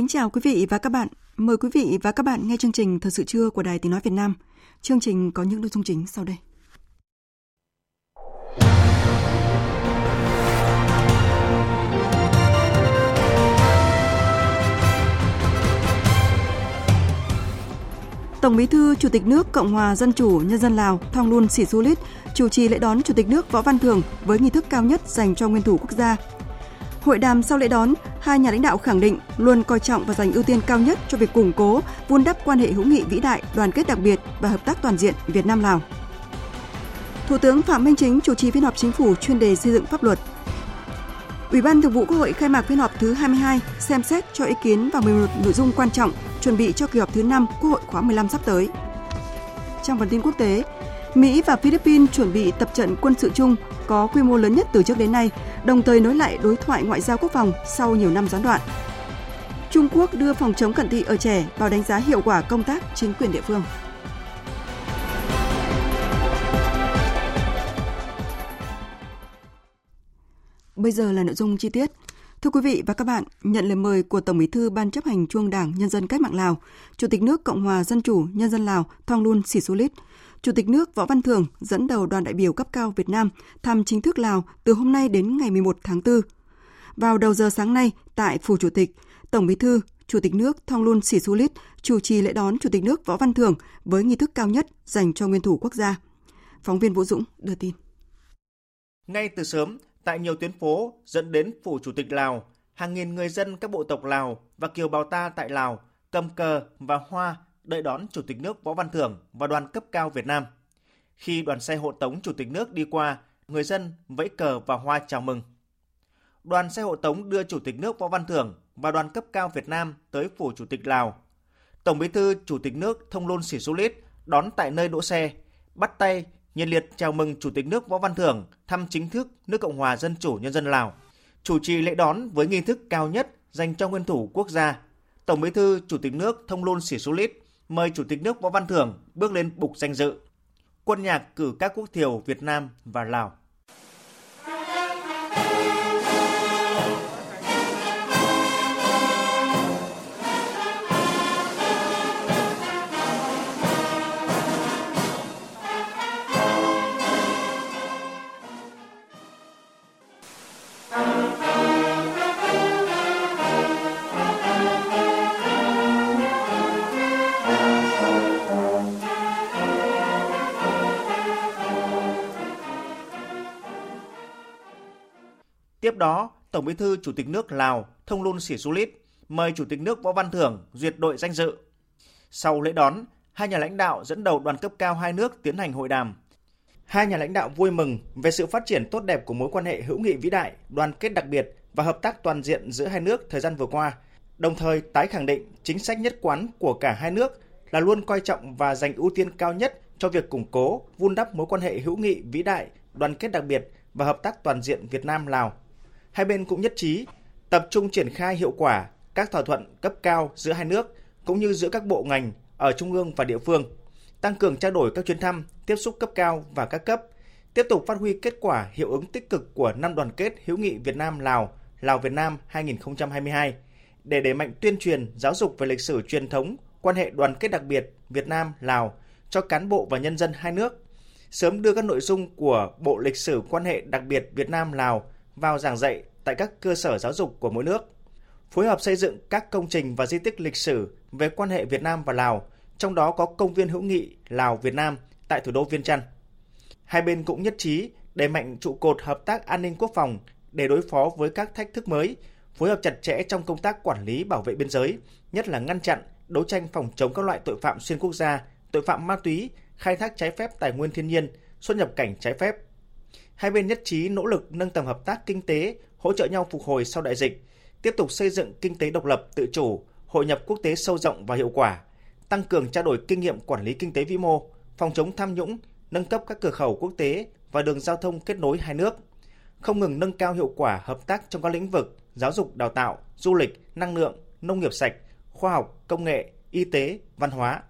Kính chào quý vị và các bạn. Mời quý vị và các bạn nghe chương trình Thời sự trưa của Đài Tiếng Nói Việt Nam. Chương trình có những nội dung chính sau đây. Tổng Bí thư, Chủ tịch nước Cộng hòa Dân chủ Nhân dân Lào Thonglun Sisoulith chủ trì lễ đón Chủ tịch nước Võ Văn Thưởng với nghi thức cao nhất dành cho nguyên thủ quốc gia Hội đàm sau lễ đón, hai nhà lãnh đạo khẳng định luôn coi trọng và dành ưu tiên cao nhất cho việc củng cố, vun đắp quan hệ hữu nghị vĩ đại, đoàn kết đặc biệt và hợp tác toàn diện Việt Nam Lào. Thủ tướng Phạm Minh Chính chủ trì phiên họp chính phủ chuyên đề xây dựng pháp luật. Ủy ban Thường vụ Quốc hội khai mạc phiên họp thứ 22 xem xét cho ý kiến vào 11 nội dung quan trọng chuẩn bị cho kỳ họp thứ 5 Quốc hội khóa 15 sắp tới. Trong phần tin quốc tế, Mỹ và Philippines chuẩn bị tập trận quân sự chung có quy mô lớn nhất từ trước đến nay, đồng thời nối lại đối thoại ngoại giao quốc phòng sau nhiều năm gián đoạn. Trung Quốc đưa phòng chống cận thị ở trẻ vào đánh giá hiệu quả công tác chính quyền địa phương. Bây giờ là nội dung chi tiết. Thưa quý vị và các bạn, nhận lời mời của Tổng Bí thư Ban chấp hành Trung Đảng Nhân dân Cách mạng Lào, Chủ tịch nước Cộng hòa Dân chủ Nhân dân Lào Thongloun Sisoulith, Chủ tịch nước Võ Văn Thưởng dẫn đầu đoàn đại biểu cấp cao Việt Nam thăm chính thức Lào từ hôm nay đến ngày 11 tháng 4. Vào đầu giờ sáng nay, tại Phủ Chủ tịch, Tổng Bí thư, Chủ tịch nước Thongloun Sisoulith chủ trì lễ đón Chủ tịch nước Võ Văn Thưởng với nghi thức cao nhất dành cho nguyên thủ quốc gia. Phóng viên Vũ Dũng đưa tin. Ngay từ sớm, tại nhiều tuyến phố dẫn đến Phủ Chủ tịch Lào, hàng nghìn người dân các bộ tộc Lào và kiều bào ta tại Lào cầm cờ và hoa đợi đón Chủ tịch nước Võ Văn Thưởng và đoàn cấp cao Việt Nam. Khi đoàn xe hộ tống Chủ tịch nước đi qua, người dân vẫy cờ và hoa chào mừng. Đoàn xe hộ tống đưa Chủ tịch nước Võ Văn Thưởng và đoàn cấp cao Việt Nam tới phủ Chủ tịch Lào. Tổng Bí thư Chủ tịch nước Thông Luân Sĩ Xu Lít đón tại nơi đỗ xe, bắt tay nhiệt liệt chào mừng Chủ tịch nước Võ Văn Thưởng thăm chính thức nước Cộng hòa Dân chủ Nhân dân Lào, chủ trì lễ đón với nghi thức cao nhất dành cho nguyên thủ quốc gia. Tổng Bí thư Chủ tịch nước Thông Luân Sĩ Xu Lít mời Chủ tịch nước Võ Văn Thưởng bước lên bục danh dự. Quân nhạc cử các quốc thiều Việt Nam và Lào. Tiếp đó, Tổng Bí thư Chủ tịch nước Lào Thông Luân Sĩ Xu Lít mời Chủ tịch nước Võ Văn Thưởng duyệt đội danh dự. Sau lễ đón, hai nhà lãnh đạo dẫn đầu đoàn cấp cao hai nước tiến hành hội đàm. Hai nhà lãnh đạo vui mừng về sự phát triển tốt đẹp của mối quan hệ hữu nghị vĩ đại, đoàn kết đặc biệt và hợp tác toàn diện giữa hai nước thời gian vừa qua, đồng thời tái khẳng định chính sách nhất quán của cả hai nước là luôn coi trọng và dành ưu tiên cao nhất cho việc củng cố, vun đắp mối quan hệ hữu nghị vĩ đại, đoàn kết đặc biệt và hợp tác toàn diện Việt Nam Lào hai bên cũng nhất trí tập trung triển khai hiệu quả các thỏa thuận cấp cao giữa hai nước cũng như giữa các bộ ngành ở trung ương và địa phương, tăng cường trao đổi các chuyến thăm, tiếp xúc cấp cao và các cấp, tiếp tục phát huy kết quả hiệu ứng tích cực của năm đoàn kết hữu nghị Việt Nam Lào, Lào Việt Nam 2022 để đẩy mạnh tuyên truyền, giáo dục về lịch sử truyền thống, quan hệ đoàn kết đặc biệt Việt Nam Lào cho cán bộ và nhân dân hai nước, sớm đưa các nội dung của Bộ lịch sử quan hệ đặc biệt Việt Nam Lào vào giảng dạy tại các cơ sở giáo dục của mỗi nước, phối hợp xây dựng các công trình và di tích lịch sử về quan hệ Việt Nam và Lào, trong đó có công viên hữu nghị Lào Việt Nam tại thủ đô Viên Chăn. Hai bên cũng nhất trí đẩy mạnh trụ cột hợp tác an ninh quốc phòng để đối phó với các thách thức mới, phối hợp chặt chẽ trong công tác quản lý bảo vệ biên giới, nhất là ngăn chặn, đấu tranh phòng chống các loại tội phạm xuyên quốc gia, tội phạm ma túy, khai thác trái phép tài nguyên thiên nhiên, xuất nhập cảnh trái phép. Hai bên nhất trí nỗ lực nâng tầm hợp tác kinh tế, hỗ trợ nhau phục hồi sau đại dịch, tiếp tục xây dựng kinh tế độc lập, tự chủ, hội nhập quốc tế sâu rộng và hiệu quả, tăng cường trao đổi kinh nghiệm quản lý kinh tế vĩ mô, phòng chống tham nhũng, nâng cấp các cửa khẩu quốc tế và đường giao thông kết nối hai nước, không ngừng nâng cao hiệu quả hợp tác trong các lĩnh vực giáo dục đào tạo, du lịch, năng lượng, nông nghiệp sạch, khoa học, công nghệ, y tế, văn hóa.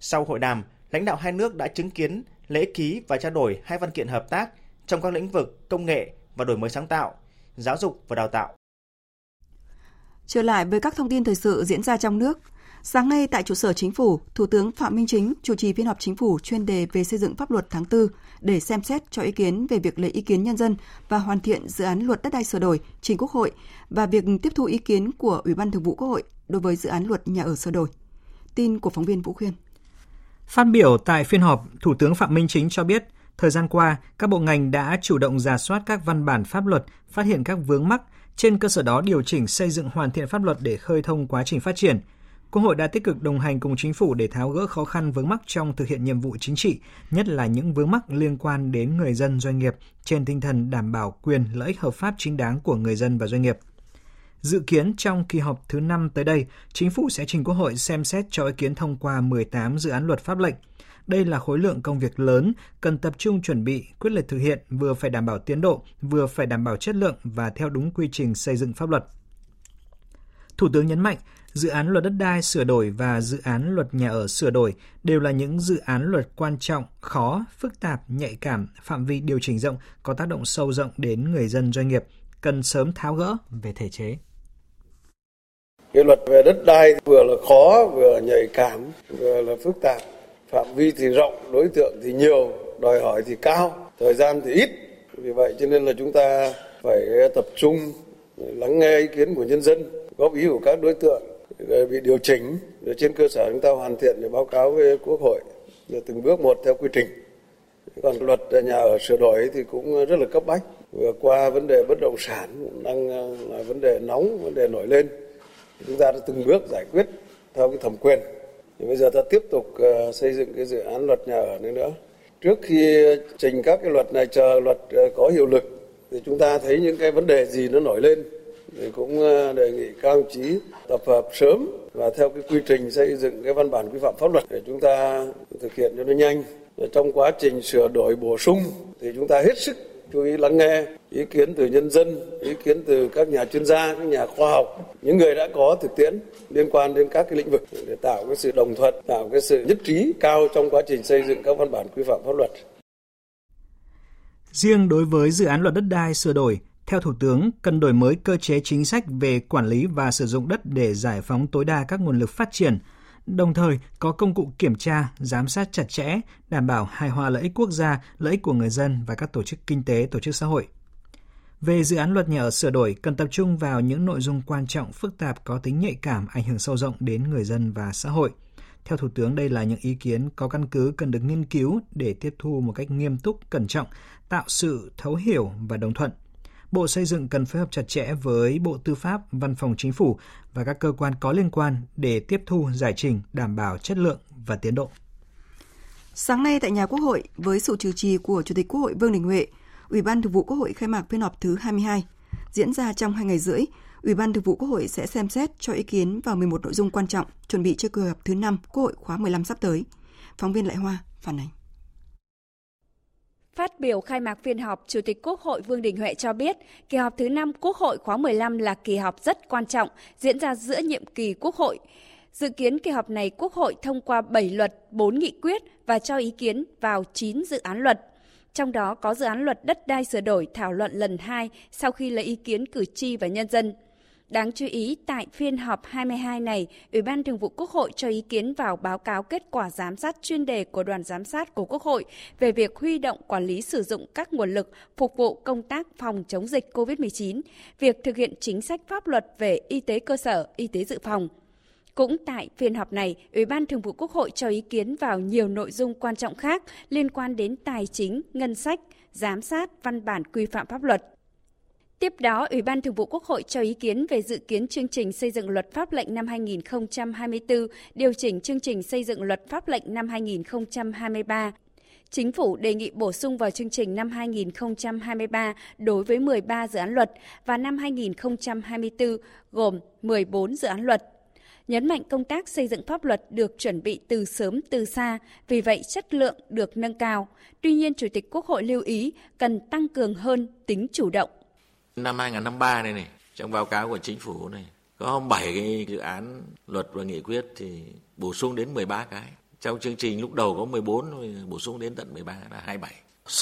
Sau hội đàm, lãnh đạo hai nước đã chứng kiến lễ ký và trao đổi hai văn kiện hợp tác trong các lĩnh vực công nghệ và đổi mới sáng tạo, giáo dục và đào tạo. Trở lại với các thông tin thời sự diễn ra trong nước, Sáng nay tại trụ sở chính phủ, Thủ tướng Phạm Minh Chính chủ trì phiên họp chính phủ chuyên đề về xây dựng pháp luật tháng 4 để xem xét cho ý kiến về việc lấy ý kiến nhân dân và hoàn thiện dự án luật đất đai sửa đổi trình Quốc hội và việc tiếp thu ý kiến của Ủy ban Thường vụ Quốc hội đối với dự án luật nhà ở sửa đổi. Tin của phóng viên Vũ Khuyên. Phát biểu tại phiên họp, Thủ tướng Phạm Minh Chính cho biết, thời gian qua, các bộ ngành đã chủ động giả soát các văn bản pháp luật, phát hiện các vướng mắc, trên cơ sở đó điều chỉnh xây dựng hoàn thiện pháp luật để khơi thông quá trình phát triển – Quốc hội đã tích cực đồng hành cùng chính phủ để tháo gỡ khó khăn vướng mắc trong thực hiện nhiệm vụ chính trị, nhất là những vướng mắc liên quan đến người dân doanh nghiệp trên tinh thần đảm bảo quyền lợi ích hợp pháp chính đáng của người dân và doanh nghiệp. Dự kiến trong kỳ họp thứ 5 tới đây, chính phủ sẽ trình Quốc hội xem xét cho ý kiến thông qua 18 dự án luật pháp lệnh. Đây là khối lượng công việc lớn, cần tập trung chuẩn bị, quyết liệt thực hiện, vừa phải đảm bảo tiến độ, vừa phải đảm bảo chất lượng và theo đúng quy trình xây dựng pháp luật. Thủ tướng nhấn mạnh, dự án luật đất đai sửa đổi và dự án luật nhà ở sửa đổi đều là những dự án luật quan trọng, khó, phức tạp, nhạy cảm, phạm vi điều chỉnh rộng, có tác động sâu rộng đến người dân doanh nghiệp, cần sớm tháo gỡ về thể chế. Cái luật về đất đai vừa là khó, vừa nhạy cảm, vừa là phức tạp, phạm vi thì rộng, đối tượng thì nhiều, đòi hỏi thì cao, thời gian thì ít. Vì vậy cho nên là chúng ta phải tập trung lắng nghe ý kiến của nhân dân, góp ý của các đối tượng bị điều chỉnh. Rồi trên cơ sở chúng ta hoàn thiện để báo cáo với quốc hội từng bước một theo quy trình. Còn luật nhà ở sửa đổi thì cũng rất là cấp bách. Vừa qua vấn đề bất động sản đang là vấn đề nóng vấn đề nổi lên. Chúng ta đã từng bước giải quyết theo cái thẩm quyền thì bây giờ ta tiếp tục ờ, xây dựng cái dự án luật nhà ở này nữa trước khi trình các cái luật này, chờ luật ờ, có hiệu lực, thì chúng ta thấy những cái vấn đề gì nó nổi lên thì cũng ờ, đề nghị các đồng chí tập hợp sớm và theo cái quy trình xây dựng cái văn bản quy phạm pháp luật để chúng ta thực hiện cho nó nhanh. Trong quá trình sửa đổi bổ sung thì chúng ta hết sức chú ý lắng nghe ý kiến từ nhân dân, ý kiến từ các nhà chuyên gia, các nhà khoa học, những người đã có thực tiễn liên quan đến các cái lĩnh vực để tạo cái sự đồng thuận, tạo cái sự nhất trí cao trong quá trình xây dựng các văn bản quy phạm pháp luật. Riêng đối với dự án luật đất đai sửa đổi, theo Thủ tướng, cần đổi mới cơ chế chính sách về quản lý và sử dụng đất để giải phóng tối đa các nguồn lực phát triển, đồng thời có công cụ kiểm tra, giám sát chặt chẽ, đảm bảo hài hòa lợi ích quốc gia, lợi ích của người dân và các tổ chức kinh tế, tổ chức xã hội. Về dự án luật nhà ở sửa đổi, cần tập trung vào những nội dung quan trọng, phức tạp, có tính nhạy cảm, ảnh hưởng sâu rộng đến người dân và xã hội. Theo Thủ tướng, đây là những ý kiến có căn cứ cần được nghiên cứu để tiếp thu một cách nghiêm túc, cẩn trọng, tạo sự thấu hiểu và đồng thuận – Bộ Xây dựng cần phối hợp chặt chẽ với Bộ Tư pháp, Văn phòng Chính phủ và các cơ quan có liên quan để tiếp thu giải trình đảm bảo chất lượng và tiến độ. Sáng nay tại nhà Quốc hội, với sự chủ trì của Chủ tịch Quốc hội Vương Đình Huệ, Ủy ban Thường vụ Quốc hội khai mạc phiên họp thứ 22. Diễn ra trong hai ngày rưỡi, Ủy ban Thường vụ Quốc hội sẽ xem xét cho ý kiến vào 11 nội dung quan trọng chuẩn bị cho kỳ họp thứ 5 Quốc hội khóa 15 sắp tới. Phóng viên Lại Hoa phản ánh. Phát biểu khai mạc phiên họp, Chủ tịch Quốc hội Vương Đình Huệ cho biết, kỳ họp thứ 5 Quốc hội khóa 15 là kỳ họp rất quan trọng, diễn ra giữa nhiệm kỳ Quốc hội. Dự kiến kỳ họp này Quốc hội thông qua 7 luật, 4 nghị quyết và cho ý kiến vào 9 dự án luật. Trong đó có dự án luật đất đai sửa đổi thảo luận lần 2 sau khi lấy ý kiến cử tri và nhân dân. Đáng chú ý, tại phiên họp 22 này, Ủy ban Thường vụ Quốc hội cho ý kiến vào báo cáo kết quả giám sát chuyên đề của đoàn giám sát của Quốc hội về việc huy động quản lý sử dụng các nguồn lực phục vụ công tác phòng chống dịch COVID-19, việc thực hiện chính sách pháp luật về y tế cơ sở, y tế dự phòng. Cũng tại phiên họp này, Ủy ban Thường vụ Quốc hội cho ý kiến vào nhiều nội dung quan trọng khác liên quan đến tài chính, ngân sách, giám sát văn bản quy phạm pháp luật. Tiếp đó, Ủy ban Thường vụ Quốc hội cho ý kiến về dự kiến chương trình xây dựng luật pháp lệnh năm 2024, điều chỉnh chương trình xây dựng luật pháp lệnh năm 2023. Chính phủ đề nghị bổ sung vào chương trình năm 2023 đối với 13 dự án luật và năm 2024 gồm 14 dự án luật. Nhấn mạnh công tác xây dựng pháp luật được chuẩn bị từ sớm từ xa, vì vậy chất lượng được nâng cao. Tuy nhiên, Chủ tịch Quốc hội lưu ý cần tăng cường hơn tính chủ động Năm 2053 này này, trong báo cáo của chính phủ này, có 7 cái dự án luật và nghị quyết thì bổ sung đến 13 cái. Trong chương trình lúc đầu có 14, bổ sung đến tận 13 là 27.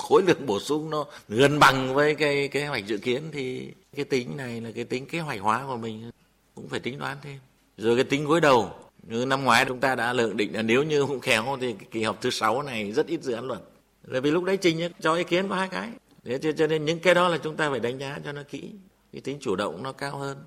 Khối lượng bổ sung nó gần bằng với cái kế hoạch dự kiến thì cái tính này là cái tính kế hoạch hóa của mình cũng phải tính toán thêm. Rồi cái tính gối đầu, như năm ngoái chúng ta đã lượng định là nếu như không khéo thì kỳ họp thứ sáu này rất ít dự án luật. Là vì lúc đấy trình cho ý kiến có hai cái. Thế cho nên những cái đó là chúng ta phải đánh giá cho nó kỹ, cái tính chủ động nó cao hơn.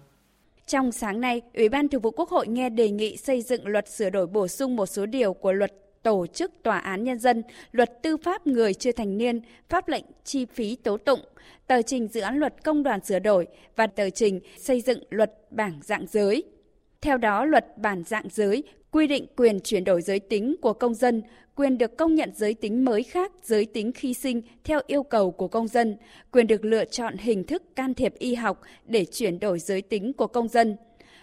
Trong sáng nay, Ủy ban Thường vụ Quốc hội nghe đề nghị xây dựng luật sửa đổi bổ sung một số điều của luật tổ chức tòa án nhân dân, luật tư pháp người chưa thành niên, pháp lệnh chi phí tố tụng, tờ trình dự án luật công đoàn sửa đổi và tờ trình xây dựng luật bảng dạng giới. Theo đó, luật bản dạng giới quy định quyền chuyển đổi giới tính của công dân, quyền được công nhận giới tính mới khác giới tính khi sinh theo yêu cầu của công dân, quyền được lựa chọn hình thức can thiệp y học để chuyển đổi giới tính của công dân.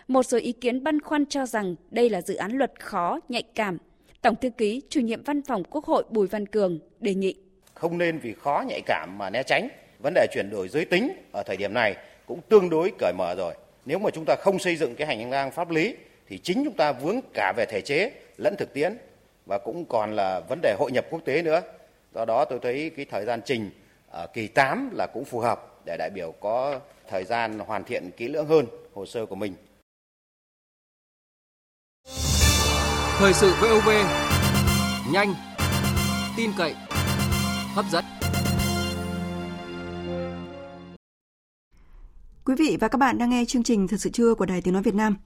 Một số ý kiến băn khoăn cho rằng đây là dự án luật khó, nhạy cảm. Tổng thư ký, chủ nhiệm văn phòng Quốc hội Bùi Văn Cường đề nghị. Không nên vì khó nhạy cảm mà né tránh. Vấn đề chuyển đổi giới tính ở thời điểm này cũng tương đối cởi mở rồi. Nếu mà chúng ta không xây dựng cái hành lang pháp lý thì chính chúng ta vướng cả về thể chế lẫn thực tiễn và cũng còn là vấn đề hội nhập quốc tế nữa. Do đó tôi thấy cái thời gian trình ở kỳ 8 là cũng phù hợp để đại biểu có thời gian hoàn thiện kỹ lưỡng hơn hồ sơ của mình. Thời sự VOV nhanh, tin cậy, hấp dẫn. Quý vị và các bạn đang nghe chương trình Thật sự trưa của Đài Tiếng Nói Việt Nam.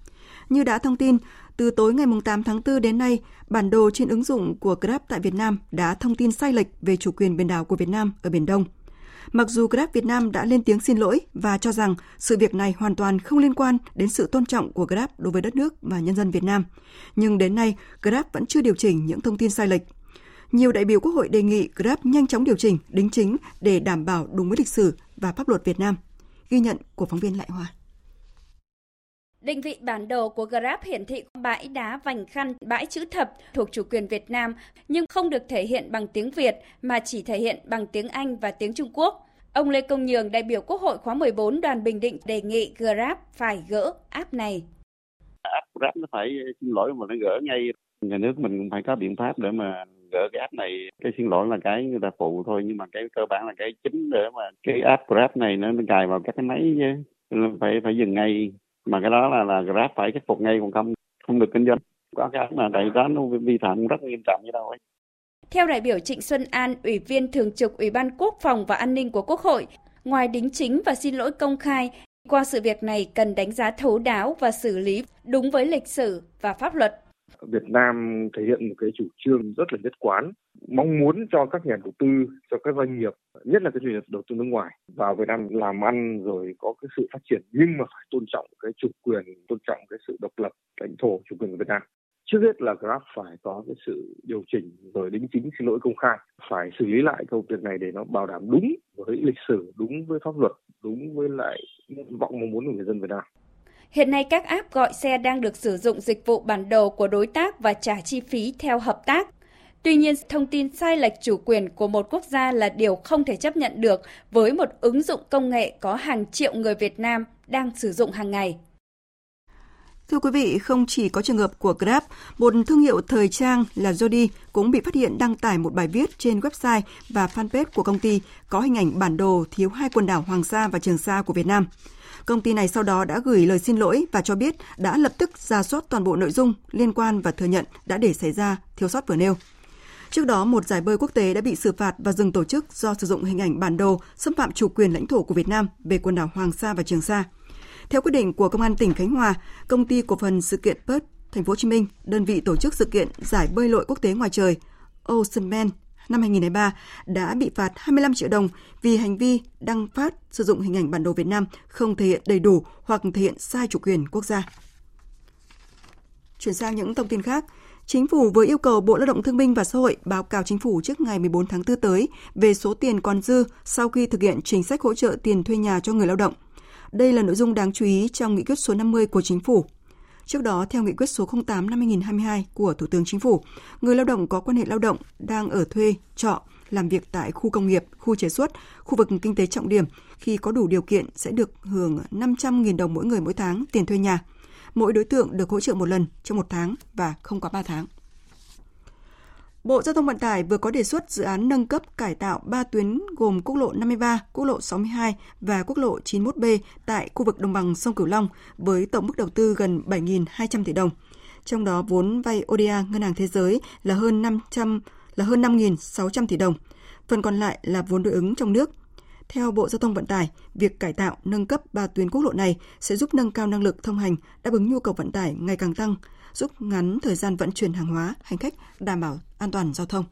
Như đã thông tin, từ tối ngày 8 tháng 4 đến nay, bản đồ trên ứng dụng của Grab tại Việt Nam đã thông tin sai lệch về chủ quyền biển đảo của Việt Nam ở Biển Đông. Mặc dù Grab Việt Nam đã lên tiếng xin lỗi và cho rằng sự việc này hoàn toàn không liên quan đến sự tôn trọng của Grab đối với đất nước và nhân dân Việt Nam, nhưng đến nay Grab vẫn chưa điều chỉnh những thông tin sai lệch. Nhiều đại biểu Quốc hội đề nghị Grab nhanh chóng điều chỉnh, đính chính để đảm bảo đúng với lịch sử và pháp luật Việt Nam. Ghi nhận của phóng viên Lại Hoa. Định vị bản đồ của Grab hiển thị bãi đá vành khăn, bãi chữ thập thuộc chủ quyền Việt Nam, nhưng không được thể hiện bằng tiếng Việt mà chỉ thể hiện bằng tiếng Anh và tiếng Trung Quốc. Ông Lê Công Nhường, đại biểu Quốc hội khóa 14 đoàn Bình Định đề nghị Grab phải gỡ app này. App Grab nó phải xin lỗi mà nó gỡ ngay. Nhà nước mình cũng phải có biện pháp để mà gỡ cái app này. Cái xin lỗi là cái người ta phụ thôi nhưng mà cái cơ bản là cái chính để mà cái app Grab này nó cài vào các cái máy chứ. Phải phải dừng ngay mà cái đó là là grab phải khắc phục ngay còn không không được kinh doanh có cái mà đại đó nó vi phạm rất nghiêm trọng như đâu ấy theo đại biểu Trịnh Xuân An, Ủy viên Thường trực Ủy ban Quốc phòng và An ninh của Quốc hội, ngoài đính chính và xin lỗi công khai, qua sự việc này cần đánh giá thấu đáo và xử lý đúng với lịch sử và pháp luật. Việt Nam thể hiện một cái chủ trương rất là nhất quán, mong muốn cho các nhà đầu tư, cho các doanh nghiệp, nhất là các doanh nghiệp đầu tư nước ngoài vào Việt Nam làm ăn rồi có cái sự phát triển nhưng mà phải tôn trọng cái chủ quyền, tôn trọng cái sự độc lập lãnh thổ chủ quyền của Việt Nam. Trước hết là Grab phải có cái sự điều chỉnh rồi đính chính xin lỗi công khai, phải xử lý lại câu việc này để nó bảo đảm đúng với lịch sử, đúng với pháp luật, đúng với lại nguyện vọng mong muốn của người dân Việt Nam. Hiện nay các app gọi xe đang được sử dụng dịch vụ bản đồ của đối tác và trả chi phí theo hợp tác. Tuy nhiên, thông tin sai lệch chủ quyền của một quốc gia là điều không thể chấp nhận được với một ứng dụng công nghệ có hàng triệu người Việt Nam đang sử dụng hàng ngày. Thưa quý vị, không chỉ có trường hợp của Grab, một thương hiệu thời trang là Jody cũng bị phát hiện đăng tải một bài viết trên website và fanpage của công ty có hình ảnh bản đồ thiếu hai quần đảo Hoàng Sa và Trường Sa của Việt Nam. Công ty này sau đó đã gửi lời xin lỗi và cho biết đã lập tức ra soát toàn bộ nội dung liên quan và thừa nhận đã để xảy ra thiếu sót vừa nêu. Trước đó, một giải bơi quốc tế đã bị xử phạt và dừng tổ chức do sử dụng hình ảnh bản đồ xâm phạm chủ quyền lãnh thổ của Việt Nam về quần đảo Hoàng Sa và Trường Sa. Theo quyết định của Công an tỉnh Khánh Hòa, công ty cổ phần sự kiện Perth, Thành phố Hồ Chí Minh, đơn vị tổ chức sự kiện giải bơi lội quốc tế ngoài trời Ocean Man năm 2023 đã bị phạt 25 triệu đồng vì hành vi đăng phát sử dụng hình ảnh bản đồ Việt Nam không thể hiện đầy đủ hoặc thể hiện sai chủ quyền quốc gia. Chuyển sang những thông tin khác, Chính phủ vừa yêu cầu Bộ Lao động Thương binh và Xã hội báo cáo chính phủ trước ngày 14 tháng 4 tới về số tiền còn dư sau khi thực hiện chính sách hỗ trợ tiền thuê nhà cho người lao động. Đây là nội dung đáng chú ý trong nghị quyết số 50 của chính phủ. Trước đó, theo nghị quyết số 08 năm 2022 của Thủ tướng Chính phủ, người lao động có quan hệ lao động đang ở thuê, trọ, làm việc tại khu công nghiệp, khu chế xuất, khu vực kinh tế trọng điểm khi có đủ điều kiện sẽ được hưởng 500.000 đồng mỗi người mỗi tháng tiền thuê nhà. Mỗi đối tượng được hỗ trợ một lần trong một tháng và không quá 3 tháng. Bộ Giao thông Vận tải vừa có đề xuất dự án nâng cấp cải tạo 3 tuyến gồm quốc lộ 53, quốc lộ 62 và quốc lộ 91B tại khu vực đồng bằng sông Cửu Long với tổng mức đầu tư gần 7.200 tỷ đồng. Trong đó vốn vay ODA Ngân hàng Thế giới là hơn 500 là hơn 5.600 tỷ đồng. Phần còn lại là vốn đối ứng trong nước. Theo Bộ Giao thông Vận tải, việc cải tạo, nâng cấp ba tuyến quốc lộ này sẽ giúp nâng cao năng lực thông hành, đáp ứng nhu cầu vận tải ngày càng tăng, giúp ngắn thời gian vận chuyển hàng hóa, hành khách, đảm bảo an toàn giao thông.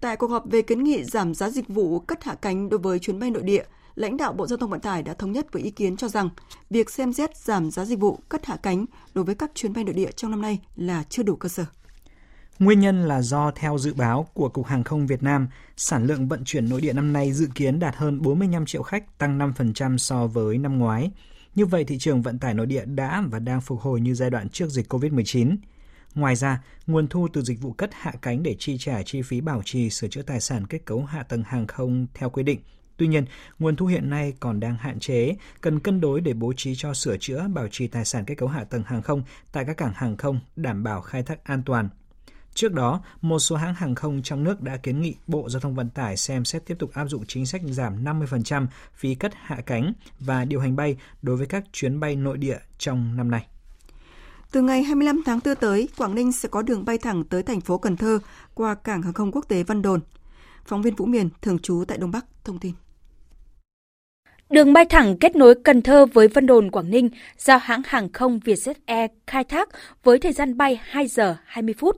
Tại cuộc họp về kiến nghị giảm giá dịch vụ cất hạ cánh đối với chuyến bay nội địa, lãnh đạo Bộ Giao thông Vận tải đã thống nhất với ý kiến cho rằng việc xem xét giảm giá dịch vụ cất hạ cánh đối với các chuyến bay nội địa trong năm nay là chưa đủ cơ sở. Nguyên nhân là do theo dự báo của Cục Hàng không Việt Nam, sản lượng vận chuyển nội địa năm nay dự kiến đạt hơn 45 triệu khách, tăng 5% so với năm ngoái. Như vậy, thị trường vận tải nội địa đã và đang phục hồi như giai đoạn trước dịch COVID-19. Ngoài ra, nguồn thu từ dịch vụ cất hạ cánh để chi trả chi phí bảo trì sửa chữa tài sản kết cấu hạ tầng hàng không theo quy định. Tuy nhiên, nguồn thu hiện nay còn đang hạn chế, cần cân đối để bố trí cho sửa chữa bảo trì tài sản kết cấu hạ tầng hàng không tại các cảng hàng không đảm bảo khai thác an toàn, Trước đó, một số hãng hàng không trong nước đã kiến nghị Bộ Giao thông Vận tải xem xét tiếp tục áp dụng chính sách giảm 50% phí cất hạ cánh và điều hành bay đối với các chuyến bay nội địa trong năm nay. Từ ngày 25 tháng 4 tới, Quảng Ninh sẽ có đường bay thẳng tới thành phố Cần Thơ qua cảng hàng không quốc tế Vân Đồn. Phóng viên Vũ Miền, thường trú tại Đông Bắc, thông tin. Đường bay thẳng kết nối Cần Thơ với Vân Đồn, Quảng Ninh do hãng hàng không Vietjet Air khai thác với thời gian bay 2 giờ 20 phút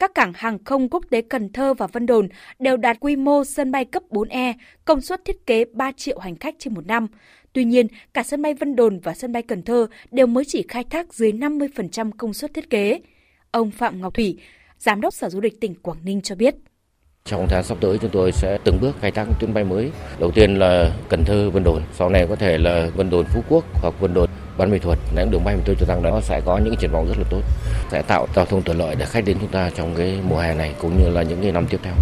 các cảng hàng không quốc tế Cần Thơ và Vân Đồn đều đạt quy mô sân bay cấp 4E, công suất thiết kế 3 triệu hành khách trên một năm. Tuy nhiên, cả sân bay Vân Đồn và sân bay Cần Thơ đều mới chỉ khai thác dưới 50% công suất thiết kế. Ông Phạm Ngọc Thủy, Giám đốc Sở Du lịch tỉnh Quảng Ninh cho biết. Trong tháng sắp tới chúng tôi sẽ từng bước khai thác tuyến bay mới. Đầu tiên là Cần Thơ, Vân Đồn, sau này có thể là Vân Đồn, Phú Quốc hoặc Vân Đồn, Ban Mỹ Thuật. Những đường bay mà tôi cho rằng đó sẽ có những triển vọng rất là tốt, sẽ tạo giao thông thuận lợi để khách đến chúng ta trong cái mùa hè này cũng như là những cái năm tiếp theo.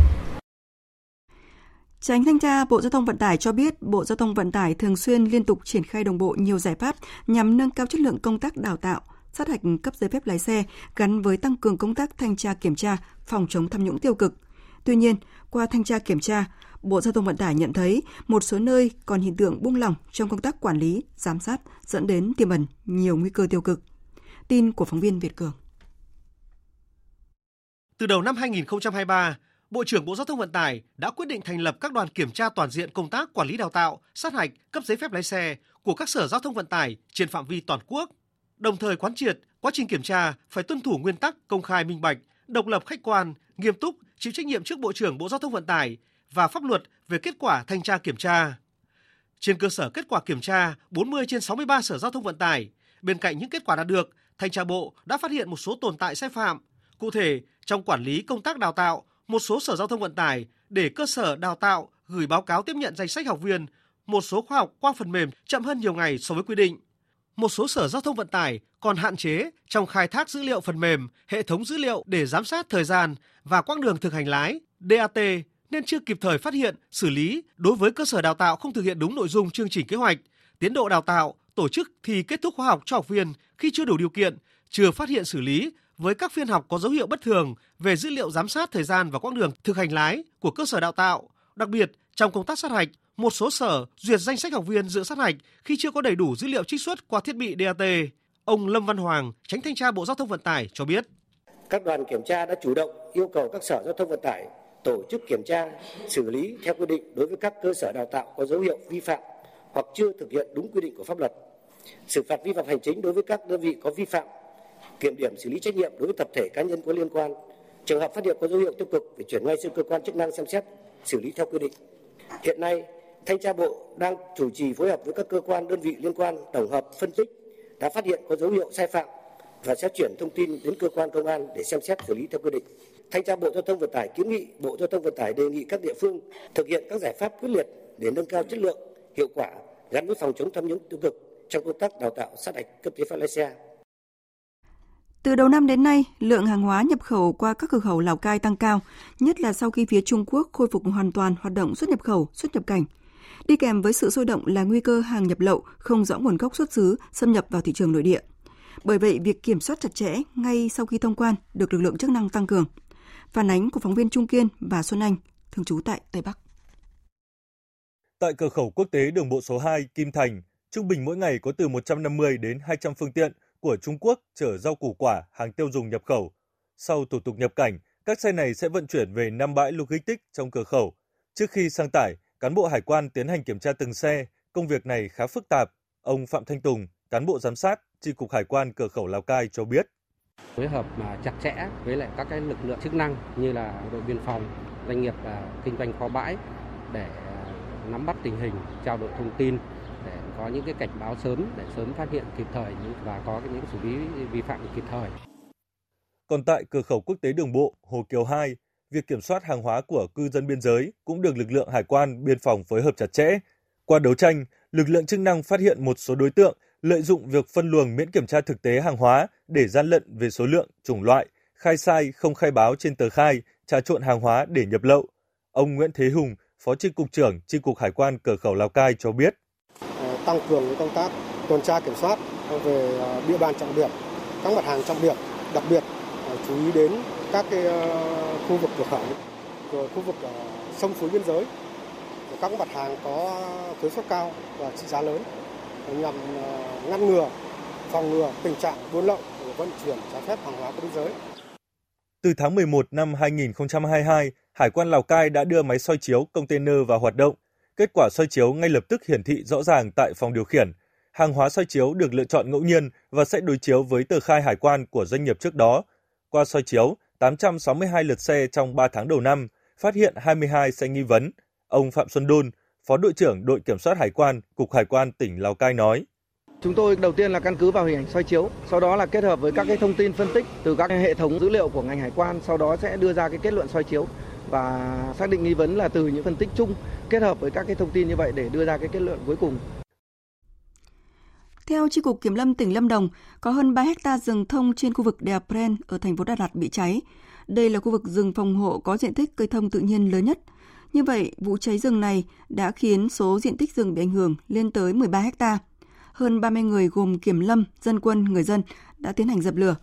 Tránh thanh tra Bộ Giao thông Vận tải cho biết Bộ Giao thông Vận tải thường xuyên liên tục triển khai đồng bộ nhiều giải pháp nhằm nâng cao chất lượng công tác đào tạo, sát hạch cấp giấy phép lái xe gắn với tăng cường công tác thanh tra kiểm tra, phòng chống tham nhũng tiêu cực – Tuy nhiên, qua thanh tra kiểm tra, Bộ Giao thông Vận tải nhận thấy một số nơi còn hiện tượng buông lỏng trong công tác quản lý, giám sát dẫn đến tiềm ẩn nhiều nguy cơ tiêu cực. Tin của phóng viên Việt Cường. Từ đầu năm 2023, Bộ trưởng Bộ Giao thông Vận tải đã quyết định thành lập các đoàn kiểm tra toàn diện công tác quản lý đào tạo, sát hạch, cấp giấy phép lái xe của các sở giao thông vận tải trên phạm vi toàn quốc. Đồng thời quán triệt quá trình kiểm tra phải tuân thủ nguyên tắc công khai minh bạch, độc lập khách quan, nghiêm túc, chịu trách nhiệm trước Bộ trưởng Bộ Giao thông Vận tải và pháp luật về kết quả thanh tra kiểm tra. Trên cơ sở kết quả kiểm tra 40 trên 63 sở giao thông vận tải, bên cạnh những kết quả đạt được, thanh tra Bộ đã phát hiện một số tồn tại sai phạm. Cụ thể, trong quản lý công tác đào tạo, một số sở giao thông vận tải để cơ sở đào tạo gửi báo cáo tiếp nhận danh sách học viên, một số khoa học qua phần mềm chậm hơn nhiều ngày so với quy định. Một số sở giao thông vận tải còn hạn chế trong khai thác dữ liệu phần mềm, hệ thống dữ liệu để giám sát thời gian và quãng đường thực hành lái DAT nên chưa kịp thời phát hiện, xử lý đối với cơ sở đào tạo không thực hiện đúng nội dung chương trình kế hoạch, tiến độ đào tạo, tổ chức thì kết thúc khóa học cho học viên khi chưa đủ điều kiện, chưa phát hiện xử lý với các phiên học có dấu hiệu bất thường về dữ liệu giám sát thời gian và quãng đường thực hành lái của cơ sở đào tạo. Đặc biệt, trong công tác sát hạch, một số sở duyệt danh sách học viên dự sát hạch khi chưa có đầy đủ dữ liệu trích xuất qua thiết bị DAT. Ông Lâm Văn Hoàng, tránh thanh tra Bộ Giao thông Vận tải cho biết. Các đoàn kiểm tra đã chủ động yêu cầu các sở giao thông vận tải tổ chức kiểm tra, xử lý theo quy định đối với các cơ sở đào tạo có dấu hiệu vi phạm hoặc chưa thực hiện đúng quy định của pháp luật. Xử phạt vi phạm hành chính đối với các đơn vị có vi phạm, kiểm điểm xử lý trách nhiệm đối với tập thể cá nhân có liên quan, Trường hợp phát hiện có dấu hiệu tiêu cực phải chuyển ngay sang cơ quan chức năng xem xét, xử lý theo quy định. Hiện nay, Thanh tra Bộ đang chủ trì phối hợp với các cơ quan đơn vị liên quan tổng hợp phân tích đã phát hiện có dấu hiệu sai phạm và sẽ chuyển thông tin đến cơ quan công an để xem xét xử lý theo quy định. Thanh tra Bộ Giao thông Vận tải kiến nghị Bộ Giao thông Vận tải đề nghị các địa phương thực hiện các giải pháp quyết liệt để nâng cao chất lượng, hiệu quả gắn với phòng chống tham nhũng tiêu cực trong công tác đào tạo sát hạch cấp giấy phép lái xe. Từ đầu năm đến nay, lượng hàng hóa nhập khẩu qua các cửa khẩu Lào Cai tăng cao, nhất là sau khi phía Trung Quốc khôi phục hoàn toàn hoạt động xuất nhập khẩu, xuất nhập cảnh. Đi kèm với sự sôi động là nguy cơ hàng nhập lậu không rõ nguồn gốc xuất xứ xâm nhập vào thị trường nội địa. Bởi vậy, việc kiểm soát chặt chẽ ngay sau khi thông quan được lực lượng chức năng tăng cường. Phản ánh của phóng viên Trung Kiên và Xuân Anh, thường trú tại Tây Bắc. Tại cửa khẩu quốc tế đường bộ số 2 Kim Thành, trung bình mỗi ngày có từ 150 đến 200 phương tiện của Trung Quốc chở rau củ quả, hàng tiêu dùng nhập khẩu. Sau thủ tục nhập cảnh, các xe này sẽ vận chuyển về 5 bãi logistics trong cửa khẩu. Trước khi sang tải, cán bộ hải quan tiến hành kiểm tra từng xe. Công việc này khá phức tạp. Ông Phạm Thanh Tùng, cán bộ giám sát, tri cục hải quan cửa khẩu Lào Cai cho biết. Phối hợp mà chặt chẽ với lại các cái lực lượng chức năng như là đội biên phòng, doanh nghiệp và kinh doanh kho bãi để à, nắm bắt tình hình, trao đổi thông tin để có những cái cảnh báo sớm để sớm phát hiện kịp thời và có những xử lý vi phạm kịp thời. Còn tại cửa khẩu quốc tế đường bộ Hồ Kiều 2, việc kiểm soát hàng hóa của cư dân biên giới cũng được lực lượng hải quan biên phòng phối hợp chặt chẽ. Qua đấu tranh, lực lượng chức năng phát hiện một số đối tượng lợi dụng việc phân luồng miễn kiểm tra thực tế hàng hóa để gian lận về số lượng, chủng loại, khai sai không khai báo trên tờ khai, trà trộn hàng hóa để nhập lậu. Ông Nguyễn Thế Hùng, Phó Chi cục trưởng Chi cục Hải quan cửa khẩu Lào Cai cho biết. Ờ, tăng cường công tác tuần tra kiểm soát về ờ, địa bàn trọng điểm, các mặt hàng trọng điểm, đặc biệt ờ, chú ý đến các cái khu vực cửa khẩu, khu vực sông suối biên giới, các mặt hàng có thuế suất cao và trị giá lớn nhằm ờ, ngăn ngừa, phòng ngừa tình trạng buôn lậu vận chuyển trái phép hàng hóa qua biên giới. Từ tháng 11 năm 2022, Hải quan Lào Cai đã đưa máy soi chiếu container vào hoạt động. Kết quả soi chiếu ngay lập tức hiển thị rõ ràng tại phòng điều khiển. Hàng hóa soi chiếu được lựa chọn ngẫu nhiên và sẽ đối chiếu với tờ khai hải quan của doanh nghiệp trước đó. Qua soi chiếu, 862 lượt xe trong 3 tháng đầu năm, phát hiện 22 xe nghi vấn. Ông Phạm Xuân Đôn, Phó đội trưởng đội kiểm soát hải quan, Cục Hải quan tỉnh Lào Cai nói. Chúng tôi đầu tiên là căn cứ vào hình ảnh soi chiếu, sau đó là kết hợp với các cái thông tin phân tích từ các hệ thống dữ liệu của ngành hải quan, sau đó sẽ đưa ra cái kết luận soi chiếu và xác định nghi vấn là từ những phân tích chung kết hợp với các cái thông tin như vậy để đưa ra cái kết luận cuối cùng. Theo Chi cục Kiểm lâm tỉnh Lâm Đồng, có hơn 3 hecta rừng thông trên khu vực đèo Pren ở thành phố Đà Lạt bị cháy. Đây là khu vực rừng phòng hộ có diện tích cây thông tự nhiên lớn nhất. Như vậy, vụ cháy rừng này đã khiến số diện tích rừng bị ảnh hưởng lên tới 13 hecta hơn 30 người gồm kiểm lâm, dân quân, người dân đã tiến hành dập lửa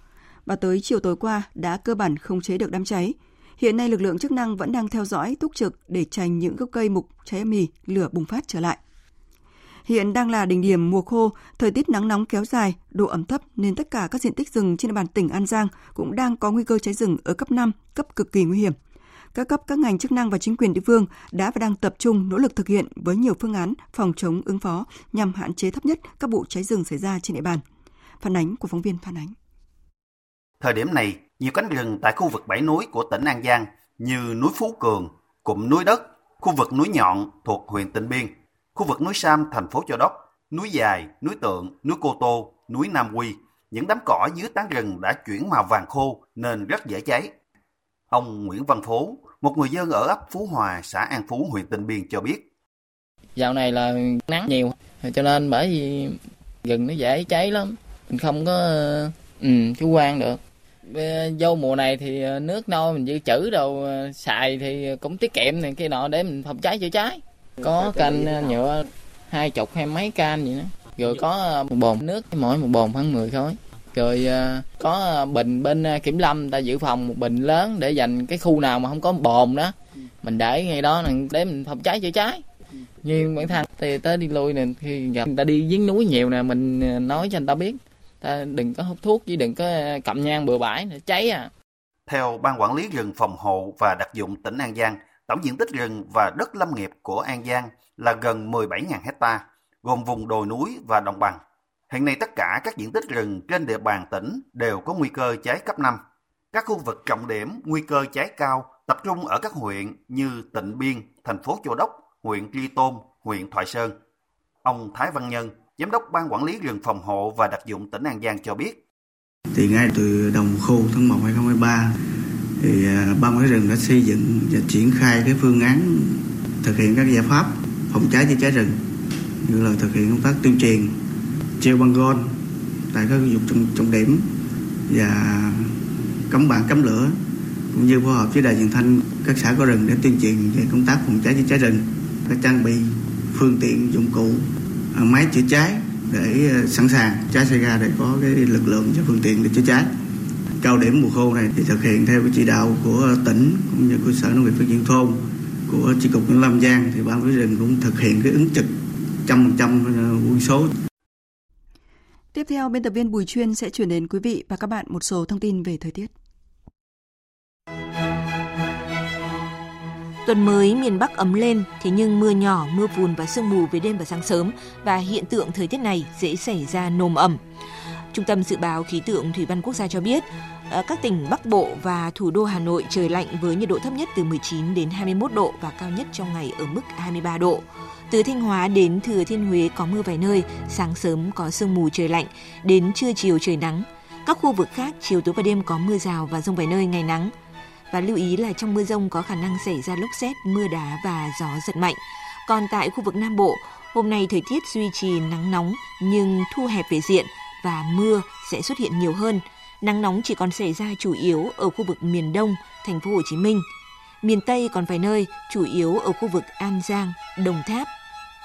và tới chiều tối qua đã cơ bản không chế được đám cháy. Hiện nay lực lượng chức năng vẫn đang theo dõi túc trực để tránh những gốc cây mục cháy mì, lửa bùng phát trở lại. Hiện đang là đỉnh điểm mùa khô, thời tiết nắng nóng kéo dài, độ ẩm thấp nên tất cả các diện tích rừng trên địa bàn tỉnh An Giang cũng đang có nguy cơ cháy rừng ở cấp 5, cấp cực kỳ nguy hiểm các cấp các ngành chức năng và chính quyền địa phương đã và đang tập trung nỗ lực thực hiện với nhiều phương án phòng chống ứng phó nhằm hạn chế thấp nhất các vụ cháy rừng xảy ra trên địa bàn. Phản ánh của phóng viên Phan Ánh. Thời điểm này, nhiều cánh rừng tại khu vực bảy núi của tỉnh An Giang như núi Phú Cường, cụm núi đất, khu vực núi Nhọn thuộc huyện Tịnh Biên, khu vực núi Sam thành phố Châu Đốc, núi Dài, núi Tượng, núi Cô Tô, núi Nam Quy. Những đám cỏ dưới tán rừng đã chuyển màu vàng khô nên rất dễ cháy. Ông Nguyễn Văn Phố, một người dân ở ấp Phú Hòa, xã An Phú, huyện Tịnh Biên cho biết. Dạo này là nắng nhiều, cho nên bởi vì rừng nó dễ cháy lắm. Mình không có ừ, chủ quan được. Vô mùa này thì ờ, nước nôi mình dự trữ đồ ờ, xài thì cũng tiết kiệm này kia nọ để mình phòng cháy chữa cháy. Có canh ờ, nhựa hai chục hay mấy can vậy đó. Rồi có một bồn nước mỗi một bồn khoảng 10 khối rồi à, có à, bình bên à, kiểm lâm ta giữ phòng một bình lớn để dành cái khu nào mà không có bồn đó. Mình để ngay đó để mình phòng cháy chữa cháy. Như bản thân thì tới đi lui nè khi gặp người ta đi giếng núi nhiều nè, mình nói cho anh ta biết. Ta đừng có hút thuốc chứ đừng có cầm nhang bừa bãi cháy à. Theo ban quản lý rừng phòng hộ và đặc dụng tỉnh An Giang, tổng diện tích rừng và đất lâm nghiệp của An Giang là gần 17.000 hecta gồm vùng đồi núi và đồng bằng. Hiện nay tất cả các diện tích rừng trên địa bàn tỉnh đều có nguy cơ cháy cấp 5. Các khu vực trọng điểm nguy cơ cháy cao tập trung ở các huyện như Tịnh Biên, thành phố Châu Đốc, huyện Tri Tôn, huyện Thoại Sơn. Ông Thái Văn Nhân, Giám đốc Ban Quản lý rừng phòng hộ và đặc dụng tỉnh An Giang cho biết. Thì ngay từ đầu khô tháng 1 2023 thì Ban Quản lý rừng đã xây dựng và triển khai cái phương án thực hiện các giải pháp phòng cháy chữa cháy rừng như là thực hiện công tác tuyên truyền treo băng gôn tại các khu vực trọng, trọng điểm và cấm bản cấm lửa cũng như phối hợp với đài truyền thanh các xã có rừng để tuyên truyền về công tác phòng cháy chữa cháy rừng các trang bị phương tiện dụng cụ à, máy chữa cháy để à, sẵn sàng cháy xảy ra để có cái lực lượng và phương tiện để chữa cháy. Cao điểm mùa khô này thì thực hiện theo cái chỉ đạo của tỉnh cũng như của sở nông nghiệp phát triển thôn của chi cục kiểm lâm giang thì ban quản lý rừng cũng thực hiện cái ứng trực trăm phần trăm quân số Tiếp theo, biên tập viên Bùi Chuyên sẽ chuyển đến quý vị và các bạn một số thông tin về thời tiết. Tuần mới miền Bắc ấm lên, thế nhưng mưa nhỏ, mưa phùn và sương mù về đêm và sáng sớm và hiện tượng thời tiết này dễ xảy ra nồm ẩm. Trung tâm Dự báo Khí tượng Thủy văn Quốc gia cho biết, ở các tỉnh Bắc Bộ và thủ đô Hà Nội trời lạnh với nhiệt độ thấp nhất từ 19 đến 21 độ và cao nhất trong ngày ở mức 23 độ. Từ Thanh Hóa đến Thừa Thiên Huế có mưa vài nơi, sáng sớm có sương mù trời lạnh, đến trưa chiều trời nắng. Các khu vực khác chiều tối và đêm có mưa rào và rông vài nơi ngày nắng. Và lưu ý là trong mưa rông có khả năng xảy ra lốc xét, mưa đá và gió giật mạnh. Còn tại khu vực Nam Bộ, hôm nay thời tiết duy trì nắng nóng nhưng thu hẹp về diện và mưa sẽ xuất hiện nhiều hơn. Nắng nóng chỉ còn xảy ra chủ yếu ở khu vực miền Đông, thành phố Hồ Chí Minh. Miền Tây còn vài nơi, chủ yếu ở khu vực An Giang, Đồng Tháp.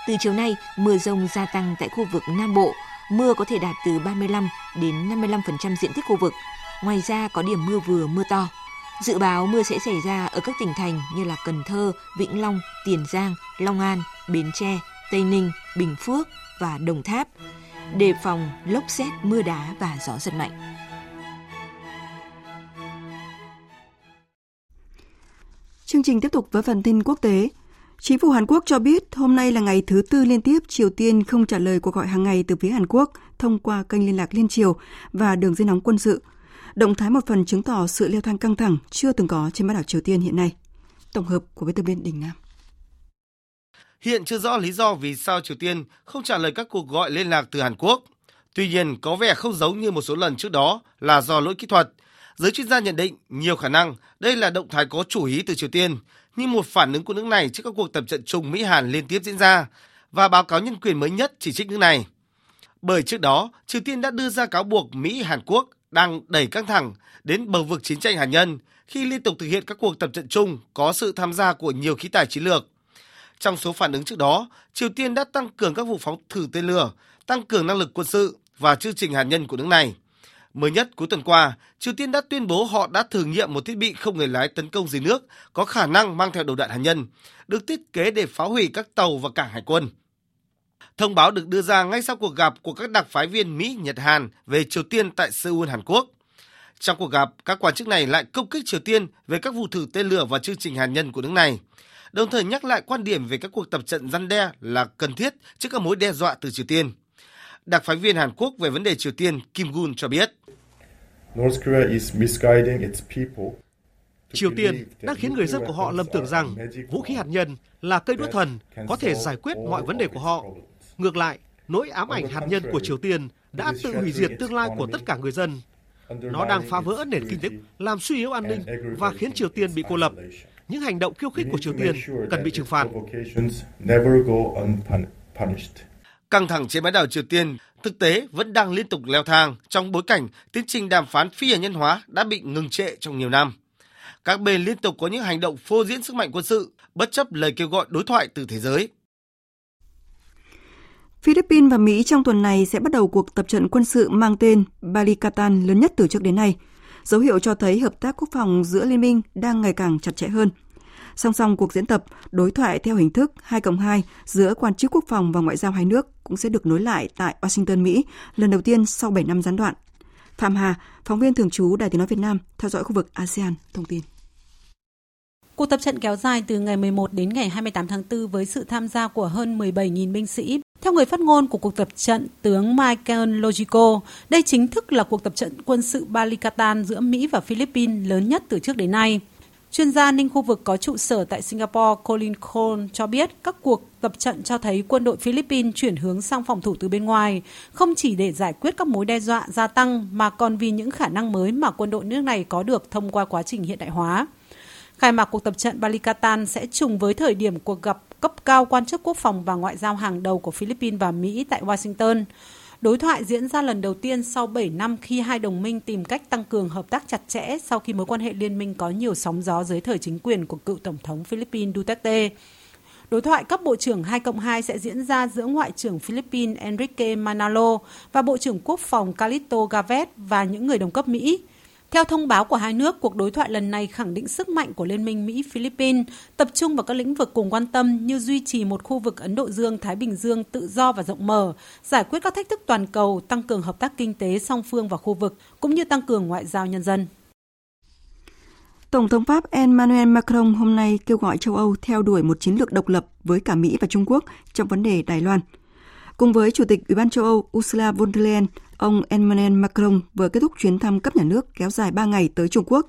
Từ chiều nay, mưa rông gia tăng tại khu vực Nam Bộ, mưa có thể đạt từ 35 đến 55% diện tích khu vực. Ngoài ra có điểm mưa vừa mưa to. Dự báo mưa sẽ xảy ra ở các tỉnh thành như là Cần Thơ, Vĩnh Long, Tiền Giang, Long An, Bến Tre, Tây Ninh, Bình Phước và Đồng Tháp. Đề phòng lốc xét, mưa đá và gió giật mạnh. Chương trình tiếp tục với phần tin quốc tế. Chính phủ Hàn Quốc cho biết hôm nay là ngày thứ tư liên tiếp Triều Tiên không trả lời cuộc gọi hàng ngày từ phía Hàn Quốc thông qua kênh liên lạc liên triều và đường dây nóng quân sự. Động thái một phần chứng tỏ sự leo thang căng thẳng chưa từng có trên bán đảo Triều Tiên hiện nay. Tổng hợp của biên tập viên Đình Nam. Hiện chưa rõ lý do vì sao Triều Tiên không trả lời các cuộc gọi liên lạc từ Hàn Quốc. Tuy nhiên, có vẻ không giống như một số lần trước đó là do lỗi kỹ thuật. Giới chuyên gia nhận định nhiều khả năng đây là động thái có chủ ý từ Triều Tiên, như một phản ứng của nước này trước các cuộc tập trận chung Mỹ-Hàn liên tiếp diễn ra và báo cáo nhân quyền mới nhất chỉ trích nước này. Bởi trước đó, Triều Tiên đã đưa ra cáo buộc Mỹ-Hàn Quốc đang đẩy căng thẳng đến bờ vực chiến tranh hạt nhân khi liên tục thực hiện các cuộc tập trận chung có sự tham gia của nhiều khí tài chiến lược. Trong số phản ứng trước đó, Triều Tiên đã tăng cường các vụ phóng thử tên lửa, tăng cường năng lực quân sự và chương trình hạt nhân của nước này. Mới nhất cuối tuần qua, Triều Tiên đã tuyên bố họ đã thử nghiệm một thiết bị không người lái tấn công dưới nước có khả năng mang theo đầu đạn hạt nhân, được thiết kế để phá hủy các tàu và cảng hải quân. Thông báo được đưa ra ngay sau cuộc gặp của các đặc phái viên Mỹ, Nhật, Hàn về Triều Tiên tại Seoul, Hàn Quốc. Trong cuộc gặp, các quan chức này lại công kích Triều Tiên về các vụ thử tên lửa và chương trình hạt nhân của nước này, đồng thời nhắc lại quan điểm về các cuộc tập trận răn đe là cần thiết trước các mối đe dọa từ Triều Tiên. Đặc phái viên Hàn Quốc về vấn đề Triều Tiên Kim Gun cho biết. Triều Tiên đang khiến người dân của họ lầm tưởng rằng vũ khí hạt nhân là cây đũa thần có thể giải quyết mọi vấn đề của họ. Ngược lại, nỗi ám ảnh hạt nhân của Triều Tiên đã tự hủy diệt tương lai của tất cả người dân. Nó đang phá vỡ nền kinh tế, làm suy yếu an ninh và khiến Triều Tiên bị cô lập. Những hành động khiêu khích của Triều Tiên cần bị trừng phạt. Căng thẳng trên bán đảo Triều Tiên thực tế vẫn đang liên tục leo thang trong bối cảnh tiến trình đàm phán phi hạt nhân hóa đã bị ngừng trệ trong nhiều năm. Các bên liên tục có những hành động phô diễn sức mạnh quân sự, bất chấp lời kêu gọi đối thoại từ thế giới. Philippines và Mỹ trong tuần này sẽ bắt đầu cuộc tập trận quân sự mang tên Balikatan lớn nhất từ trước đến nay. Dấu hiệu cho thấy hợp tác quốc phòng giữa liên minh đang ngày càng chặt chẽ hơn. Song song cuộc diễn tập đối thoại theo hình thức 2 cộng 2 giữa quan chức quốc phòng và ngoại giao hai nước cũng sẽ được nối lại tại Washington, Mỹ lần đầu tiên sau 7 năm gián đoạn. Phạm Hà, phóng viên thường trú Đài Tiếng Nói Việt Nam, theo dõi khu vực ASEAN, thông tin. Cuộc tập trận kéo dài từ ngày 11 đến ngày 28 tháng 4 với sự tham gia của hơn 17.000 binh sĩ. Theo người phát ngôn của cuộc tập trận, tướng Michael Logico, đây chính thức là cuộc tập trận quân sự Balikatan giữa Mỹ và Philippines lớn nhất từ trước đến nay. Chuyên gia ninh khu vực có trụ sở tại Singapore Colin Cole cho biết các cuộc tập trận cho thấy quân đội Philippines chuyển hướng sang phòng thủ từ bên ngoài, không chỉ để giải quyết các mối đe dọa gia tăng mà còn vì những khả năng mới mà quân đội nước này có được thông qua quá trình hiện đại hóa. Khai mạc cuộc tập trận Balikatan sẽ trùng với thời điểm cuộc gặp cấp cao quan chức quốc phòng và ngoại giao hàng đầu của Philippines và Mỹ tại Washington. Đối thoại diễn ra lần đầu tiên sau 7 năm khi hai đồng minh tìm cách tăng cường hợp tác chặt chẽ sau khi mối quan hệ liên minh có nhiều sóng gió dưới thời chính quyền của cựu Tổng thống Philippines Duterte. Đối thoại cấp bộ trưởng 2 cộng 2 sẽ diễn ra giữa Ngoại trưởng Philippines Enrique Manalo và Bộ trưởng Quốc phòng Calito Gavet và những người đồng cấp Mỹ. Theo thông báo của hai nước, cuộc đối thoại lần này khẳng định sức mạnh của Liên minh Mỹ-Philippines, tập trung vào các lĩnh vực cùng quan tâm như duy trì một khu vực Ấn Độ Dương-Thái Bình Dương tự do và rộng mở, giải quyết các thách thức toàn cầu, tăng cường hợp tác kinh tế song phương và khu vực, cũng như tăng cường ngoại giao nhân dân. Tổng thống Pháp Emmanuel Macron hôm nay kêu gọi châu Âu theo đuổi một chiến lược độc lập với cả Mỹ và Trung Quốc trong vấn đề Đài Loan. Cùng với Chủ tịch Ủy ban châu Âu Ursula von der Leyen, ông Emmanuel Macron vừa kết thúc chuyến thăm cấp nhà nước kéo dài 3 ngày tới Trung Quốc.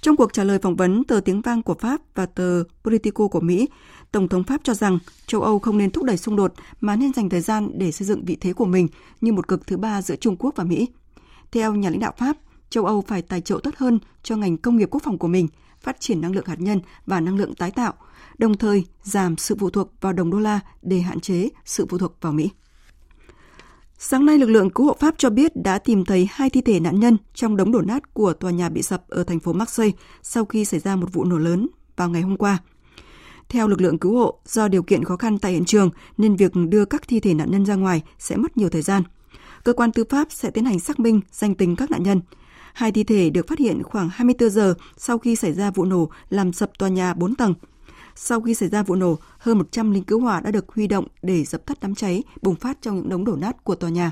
Trong cuộc trả lời phỏng vấn tờ Tiếng Vang của Pháp và tờ Politico của Mỹ, Tổng thống Pháp cho rằng châu Âu không nên thúc đẩy xung đột mà nên dành thời gian để xây dựng vị thế của mình như một cực thứ ba giữa Trung Quốc và Mỹ. Theo nhà lãnh đạo Pháp, châu Âu phải tài trợ tốt hơn cho ngành công nghiệp quốc phòng của mình, phát triển năng lượng hạt nhân và năng lượng tái tạo, đồng thời giảm sự phụ thuộc vào đồng đô la để hạn chế sự phụ thuộc vào Mỹ. Sáng nay, lực lượng cứu hộ Pháp cho biết đã tìm thấy hai thi thể nạn nhân trong đống đổ nát của tòa nhà bị sập ở thành phố Marseille sau khi xảy ra một vụ nổ lớn vào ngày hôm qua. Theo lực lượng cứu hộ, do điều kiện khó khăn tại hiện trường nên việc đưa các thi thể nạn nhân ra ngoài sẽ mất nhiều thời gian. Cơ quan tư pháp sẽ tiến hành xác minh danh tính các nạn nhân. Hai thi thể được phát hiện khoảng 24 giờ sau khi xảy ra vụ nổ làm sập tòa nhà 4 tầng sau khi xảy ra vụ nổ, hơn 100 lính cứu hỏa đã được huy động để dập tắt đám cháy bùng phát trong những đống đổ nát của tòa nhà.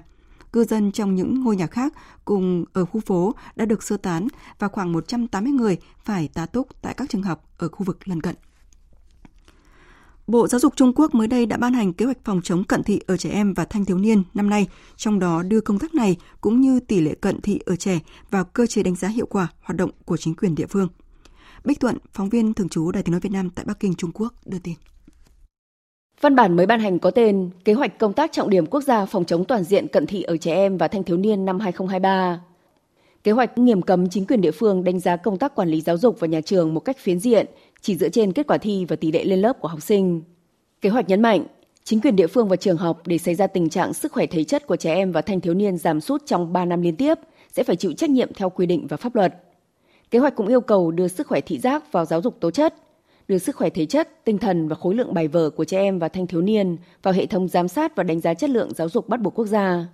Cư dân trong những ngôi nhà khác cùng ở khu phố đã được sơ tán và khoảng 180 người phải tá túc tại các trường học ở khu vực lân cận. Bộ Giáo dục Trung Quốc mới đây đã ban hành kế hoạch phòng chống cận thị ở trẻ em và thanh thiếu niên năm nay, trong đó đưa công tác này cũng như tỷ lệ cận thị ở trẻ vào cơ chế đánh giá hiệu quả hoạt động của chính quyền địa phương. Bích Thuận, phóng viên thường trú Đài tiếng nói Việt Nam tại Bắc Kinh, Trung Quốc đưa tin. Văn bản mới ban hành có tên Kế hoạch công tác trọng điểm quốc gia phòng chống toàn diện cận thị ở trẻ em và thanh thiếu niên năm 2023. Kế hoạch nghiêm cấm chính quyền địa phương đánh giá công tác quản lý giáo dục và nhà trường một cách phiến diện, chỉ dựa trên kết quả thi và tỷ lệ lên lớp của học sinh. Kế hoạch nhấn mạnh, chính quyền địa phương và trường học để xảy ra tình trạng sức khỏe thể chất của trẻ em và thanh thiếu niên giảm sút trong 3 năm liên tiếp sẽ phải chịu trách nhiệm theo quy định và pháp luật. Kế hoạch cũng yêu cầu đưa sức khỏe thị giác vào giáo dục tố chất, đưa sức khỏe thể chất, tinh thần và khối lượng bài vở của trẻ em và thanh thiếu niên vào hệ thống giám sát và đánh giá chất lượng giáo dục bắt buộc quốc gia.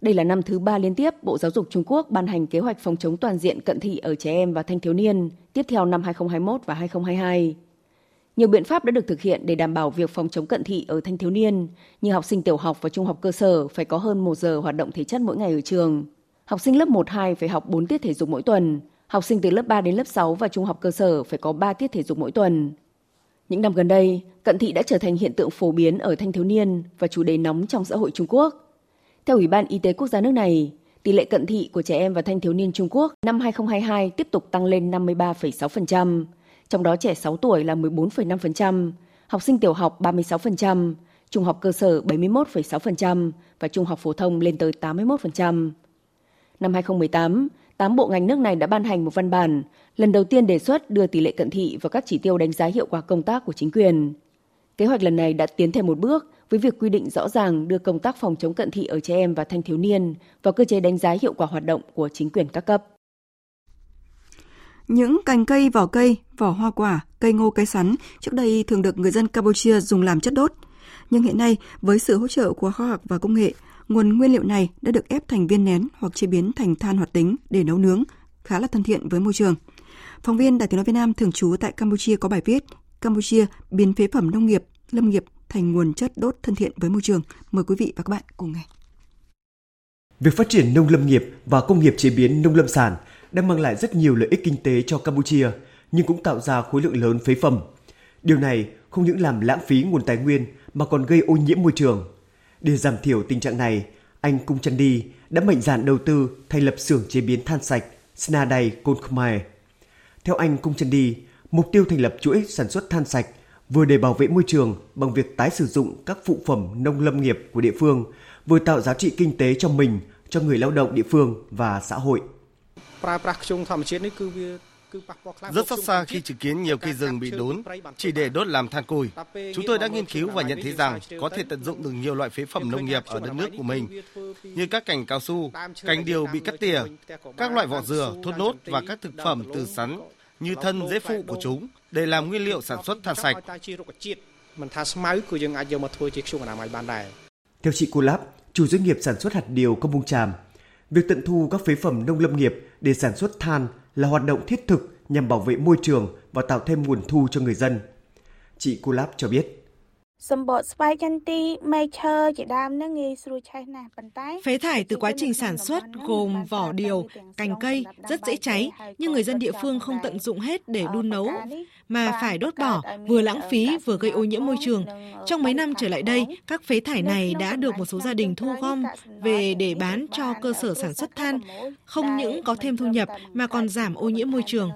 Đây là năm thứ ba liên tiếp Bộ Giáo dục Trung Quốc ban hành kế hoạch phòng chống toàn diện cận thị ở trẻ em và thanh thiếu niên, tiếp theo năm 2021 và 2022. Nhiều biện pháp đã được thực hiện để đảm bảo việc phòng chống cận thị ở thanh thiếu niên, như học sinh tiểu học và trung học cơ sở phải có hơn 1 giờ hoạt động thể chất mỗi ngày ở trường. Học sinh lớp 1-2 phải học 4 tiết thể dục mỗi tuần, Học sinh từ lớp 3 đến lớp 6 và trung học cơ sở phải có 3 tiết thể dục mỗi tuần. Những năm gần đây, cận thị đã trở thành hiện tượng phổ biến ở thanh thiếu niên và chủ đề nóng trong xã hội Trung Quốc. Theo Ủy ban Y tế quốc gia nước này, tỷ lệ cận thị của trẻ em và thanh thiếu niên Trung Quốc năm 2022 tiếp tục tăng lên 53,6%, trong đó trẻ 6 tuổi là 14,5%, học sinh tiểu học 36%, trung học cơ sở 71,6% và trung học phổ thông lên tới 81%. Năm 2018, 8 bộ ngành nước này đã ban hành một văn bản lần đầu tiên đề xuất đưa tỷ lệ cận thị vào các chỉ tiêu đánh giá hiệu quả công tác của chính quyền. Kế hoạch lần này đã tiến thêm một bước với việc quy định rõ ràng đưa công tác phòng chống cận thị ở trẻ em và thanh thiếu niên vào cơ chế đánh giá hiệu quả hoạt động của chính quyền các cấp. Những cành cây, vỏ cây, vỏ hoa quả, cây ngô, cây sắn trước đây thường được người dân Campuchia dùng làm chất đốt. Nhưng hiện nay, với sự hỗ trợ của khoa học và công nghệ, Nguồn nguyên liệu này đã được ép thành viên nén hoặc chế biến thành than hoạt tính để nấu nướng, khá là thân thiện với môi trường. Phóng viên Đài Tiếng nói Việt Nam thường trú tại Campuchia có bài viết Campuchia biến phế phẩm nông nghiệp, lâm nghiệp thành nguồn chất đốt thân thiện với môi trường. Mời quý vị và các bạn cùng nghe. Việc phát triển nông lâm nghiệp và công nghiệp chế biến nông lâm sản đã mang lại rất nhiều lợi ích kinh tế cho Campuchia, nhưng cũng tạo ra khối lượng lớn phế phẩm. Điều này không những làm lãng phí nguồn tài nguyên mà còn gây ô nhiễm môi trường. Để giảm thiểu tình trạng này, anh Cung Chăn Đi đã mạnh dạn đầu tư thành lập xưởng chế biến than sạch Snadai Khmer. Theo anh Cung Chăn Đi, mục tiêu thành lập chuỗi sản xuất than sạch vừa để bảo vệ môi trường bằng việc tái sử dụng các phụ phẩm nông lâm nghiệp của địa phương, vừa tạo giá trị kinh tế cho mình, cho người lao động địa phương và xã hội. Rất xót xa khi chứng kiến nhiều cây rừng bị đốn chỉ để đốt làm than củi. Chúng tôi đã nghiên cứu và nhận thấy rằng có thể tận dụng được nhiều loại phế phẩm nông nghiệp ở đất nước của mình, như các cành cao su, cành điều bị cắt tỉa, các loại vỏ dừa, thốt nốt và các thực phẩm từ sắn như thân rễ phụ của chúng để làm nguyên liệu sản xuất than sạch. Theo chị Cô Láp, chủ doanh nghiệp sản xuất hạt điều công bung tràm, việc tận thu các phế phẩm nông lâm nghiệp để sản xuất than là hoạt động thiết thực nhằm bảo vệ môi trường và tạo thêm nguồn thu cho người dân. Chị Kulap Láp cho biết. Phế thải từ quá trình sản xuất gồm vỏ điều, cành cây rất dễ cháy, nhưng người dân địa phương không tận dụng hết để đun nấu, mà phải đốt bỏ, vừa lãng phí vừa gây ô nhiễm môi trường. Trong mấy năm trở lại đây, các phế thải này đã được một số gia đình thu gom về để bán cho cơ sở sản xuất than, không những có thêm thu nhập mà còn giảm ô nhiễm môi trường.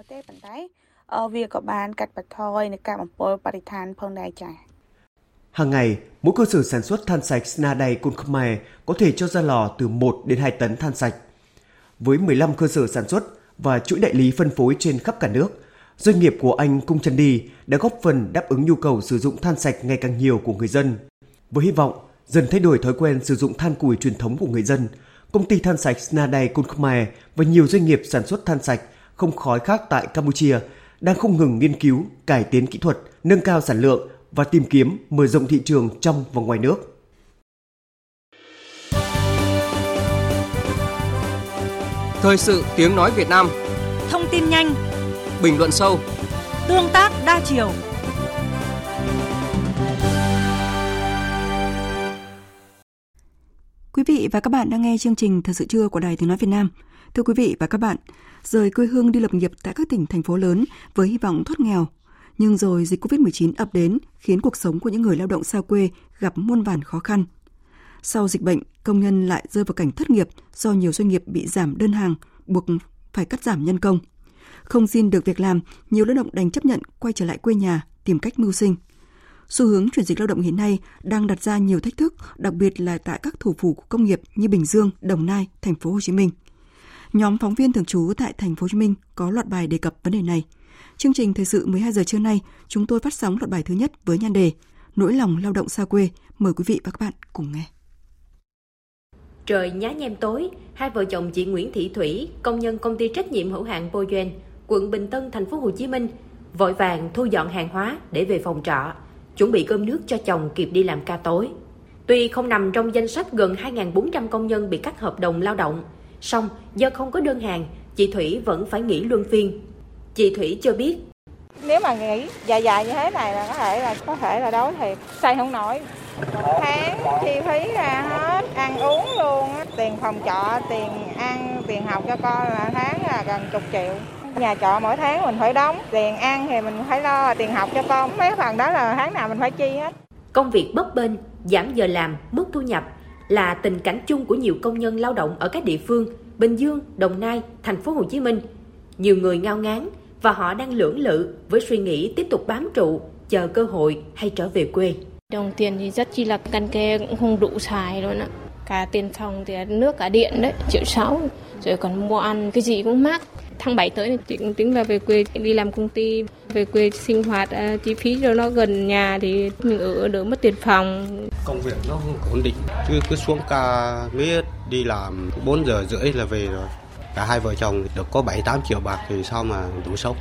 Hàng ngày, mỗi cơ sở sản xuất than sạch Snaday Kunkhmer có thể cho ra lò từ 1 đến 2 tấn than sạch. Với 15 cơ sở sản xuất và chuỗi đại lý phân phối trên khắp cả nước, doanh nghiệp của anh Cung Trần Đi đã góp phần đáp ứng nhu cầu sử dụng than sạch ngày càng nhiều của người dân. Với hy vọng dần thay đổi thói quen sử dụng than củi truyền thống của người dân, công ty than sạch Snaday Kunkhmer và nhiều doanh nghiệp sản xuất than sạch không khói khác tại Campuchia đang không ngừng nghiên cứu, cải tiến kỹ thuật, nâng cao sản lượng và tìm kiếm mở rộng thị trường trong và ngoài nước. Thời sự tiếng nói Việt Nam Thông tin nhanh Bình luận sâu Tương tác đa chiều Quý vị và các bạn đang nghe chương trình Thời sự trưa của Đài Tiếng Nói Việt Nam. Thưa quý vị và các bạn, rời quê hương đi lập nghiệp tại các tỉnh, thành phố lớn với hy vọng thoát nghèo, nhưng rồi dịch Covid-19 ập đến khiến cuộc sống của những người lao động xa quê gặp muôn vàn khó khăn. Sau dịch bệnh, công nhân lại rơi vào cảnh thất nghiệp do nhiều doanh nghiệp bị giảm đơn hàng, buộc phải cắt giảm nhân công. Không xin được việc làm, nhiều lao động đành chấp nhận quay trở lại quê nhà, tìm cách mưu sinh. Xu hướng chuyển dịch lao động hiện nay đang đặt ra nhiều thách thức, đặc biệt là tại các thủ phủ của công nghiệp như Bình Dương, Đồng Nai, thành phố Hồ Chí Minh. Nhóm phóng viên thường trú tại thành phố Hồ Chí Minh có loạt bài đề cập vấn đề này. Chương trình thời sự 12 giờ trưa nay, chúng tôi phát sóng loạt bài thứ nhất với nhan đề Nỗi lòng lao động xa quê. Mời quý vị và các bạn cùng nghe. Trời nhá nhem tối, hai vợ chồng chị Nguyễn Thị Thủy, công nhân công ty trách nhiệm hữu hạn Boyen, quận Bình Tân, thành phố Hồ Chí Minh, vội vàng thu dọn hàng hóa để về phòng trọ, chuẩn bị cơm nước cho chồng kịp đi làm ca tối. Tuy không nằm trong danh sách gần 2.400 công nhân bị cắt hợp đồng lao động, song do không có đơn hàng, chị Thủy vẫn phải nghỉ luân phiên. Chị Thủy cho biết. Nếu mà nghỉ dài dài như thế này là có thể là có thể là đói thiệt. Xây không nổi. Một tháng chi phí ra hết ăn uống luôn tiền phòng trọ tiền ăn tiền học cho con là tháng là gần chục triệu. Nhà trọ mỗi tháng mình phải đóng. Tiền ăn thì mình phải lo tiền học cho con. Mấy phần đó là tháng nào mình phải chi hết. Công việc bấp bênh giảm giờ làm mất thu nhập là tình cảnh chung của nhiều công nhân lao động ở các địa phương Bình Dương, Đồng Nai, thành phố Hồ Chí Minh. Nhiều người ngao ngán và họ đang lưỡng lự với suy nghĩ tiếp tục bám trụ, chờ cơ hội hay trở về quê. Đồng tiền thì rất chi là căn kê cũng không đủ xài luôn ạ. Cả tiền phòng thì nước cả điện đấy, triệu sáu. Rồi còn mua ăn cái gì cũng mắc. Tháng 7 tới thì cũng tính là về quê đi làm công ty, về quê sinh hoạt, à, chi phí cho nó gần nhà thì mình ở đỡ mất tiền phòng. Công việc nó không ổn định, chứ cứ xuống ca miết đi làm 4 giờ rưỡi là về rồi cả hai vợ chồng được có 7 8 triệu bạc thì sao mà đủ sống.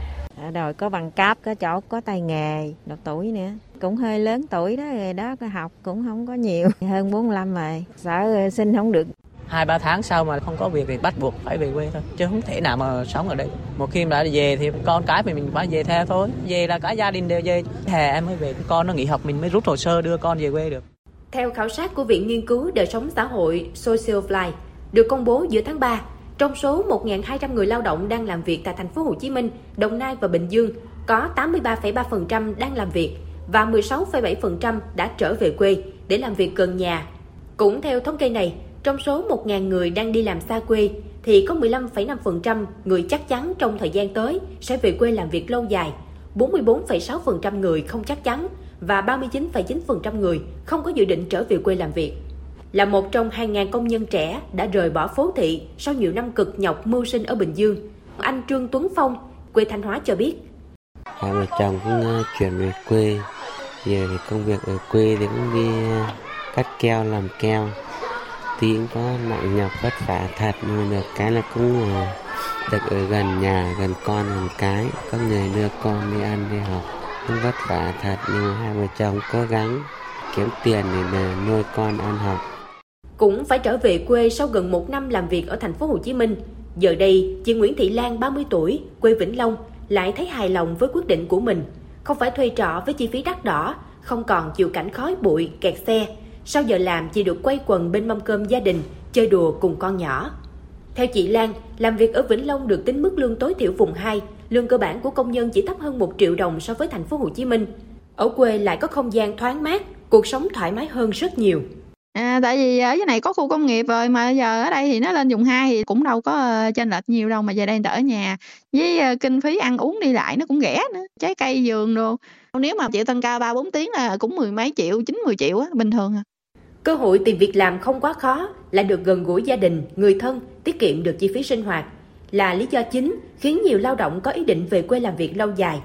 Rồi có bằng cấp, có chỗ có tay nghề, được tuổi nữa. Cũng hơi lớn tuổi đó rồi đó, có học cũng không có nhiều, hơn 45 rồi, sợ sinh không được. Hai ba tháng sau mà không có việc thì bắt buộc phải về quê thôi, chứ không thể nào mà sống ở đây. Một khi đã về thì con cái thì mình phải về theo thôi. Về là cả gia đình đều về. Hè em mới về, con nó nghỉ học mình mới rút hồ sơ đưa con về quê được. Theo khảo sát của Viện Nghiên cứu Đời sống xã hội Social Fly được công bố giữa tháng 3, trong số 1.200 người lao động đang làm việc tại thành phố Hồ Chí Minh, Đồng Nai và Bình Dương, có 83,3% đang làm việc và 16,7% đã trở về quê để làm việc gần nhà. Cũng theo thống kê này, trong số 1.000 người đang đi làm xa quê thì có 15,5% người chắc chắn trong thời gian tới sẽ về quê làm việc lâu dài, 44,6% người không chắc chắn và 39,9% người không có dự định trở về quê làm việc. Là một trong 2.000 công nhân trẻ đã rời bỏ phố thị sau nhiều năm cực nhọc mưu sinh ở Bình Dương, anh Trương Tuấn Phong, quê Thanh Hóa cho biết. Hai vợ chồng cũng ờ, chuyển về quê, giờ thì công việc ở quê thì cũng đi ờ, cắt keo làm keo. Tí cũng có nặng nhọc vất vả thật nhưng được cái là cũng ờ, được ở gần nhà gần con gần cái. Có người đưa con đi ăn đi học cũng vất vả thật nhưng hai vợ chồng cố gắng kiếm tiền để nuôi con ăn học cũng phải trở về quê sau gần một năm làm việc ở thành phố Hồ Chí Minh. Giờ đây, chị Nguyễn Thị Lan 30 tuổi, quê Vĩnh Long, lại thấy hài lòng với quyết định của mình. Không phải thuê trọ với chi phí đắt đỏ, không còn chịu cảnh khói bụi, kẹt xe. Sau giờ làm, chị được quay quần bên mâm cơm gia đình, chơi đùa cùng con nhỏ. Theo chị Lan, làm việc ở Vĩnh Long được tính mức lương tối thiểu vùng 2, lương cơ bản của công nhân chỉ thấp hơn 1 triệu đồng so với thành phố Hồ Chí Minh. Ở quê lại có không gian thoáng mát, cuộc sống thoải mái hơn rất nhiều. À, tại vì à, ở dưới này có khu công nghiệp rồi mà giờ ở đây thì nó lên vùng 2 thì cũng đâu có uh, chênh lệch nhiều đâu mà về đây ở nhà với ờ, kinh phí ăn uống đi lại nó cũng rẻ nữa trái cây vườn đồ. Nếu mà chịu tăng ca ba bốn tiếng là cũng mười mấy triệu chín mười triệu á bình thường à. Cơ hội tìm việc làm không quá khó lại được gần gũi gia đình người thân tiết kiệm được chi phí sinh hoạt. Là lý do chính khiến nhiều lao động có ý định về quê làm việc lâu dài.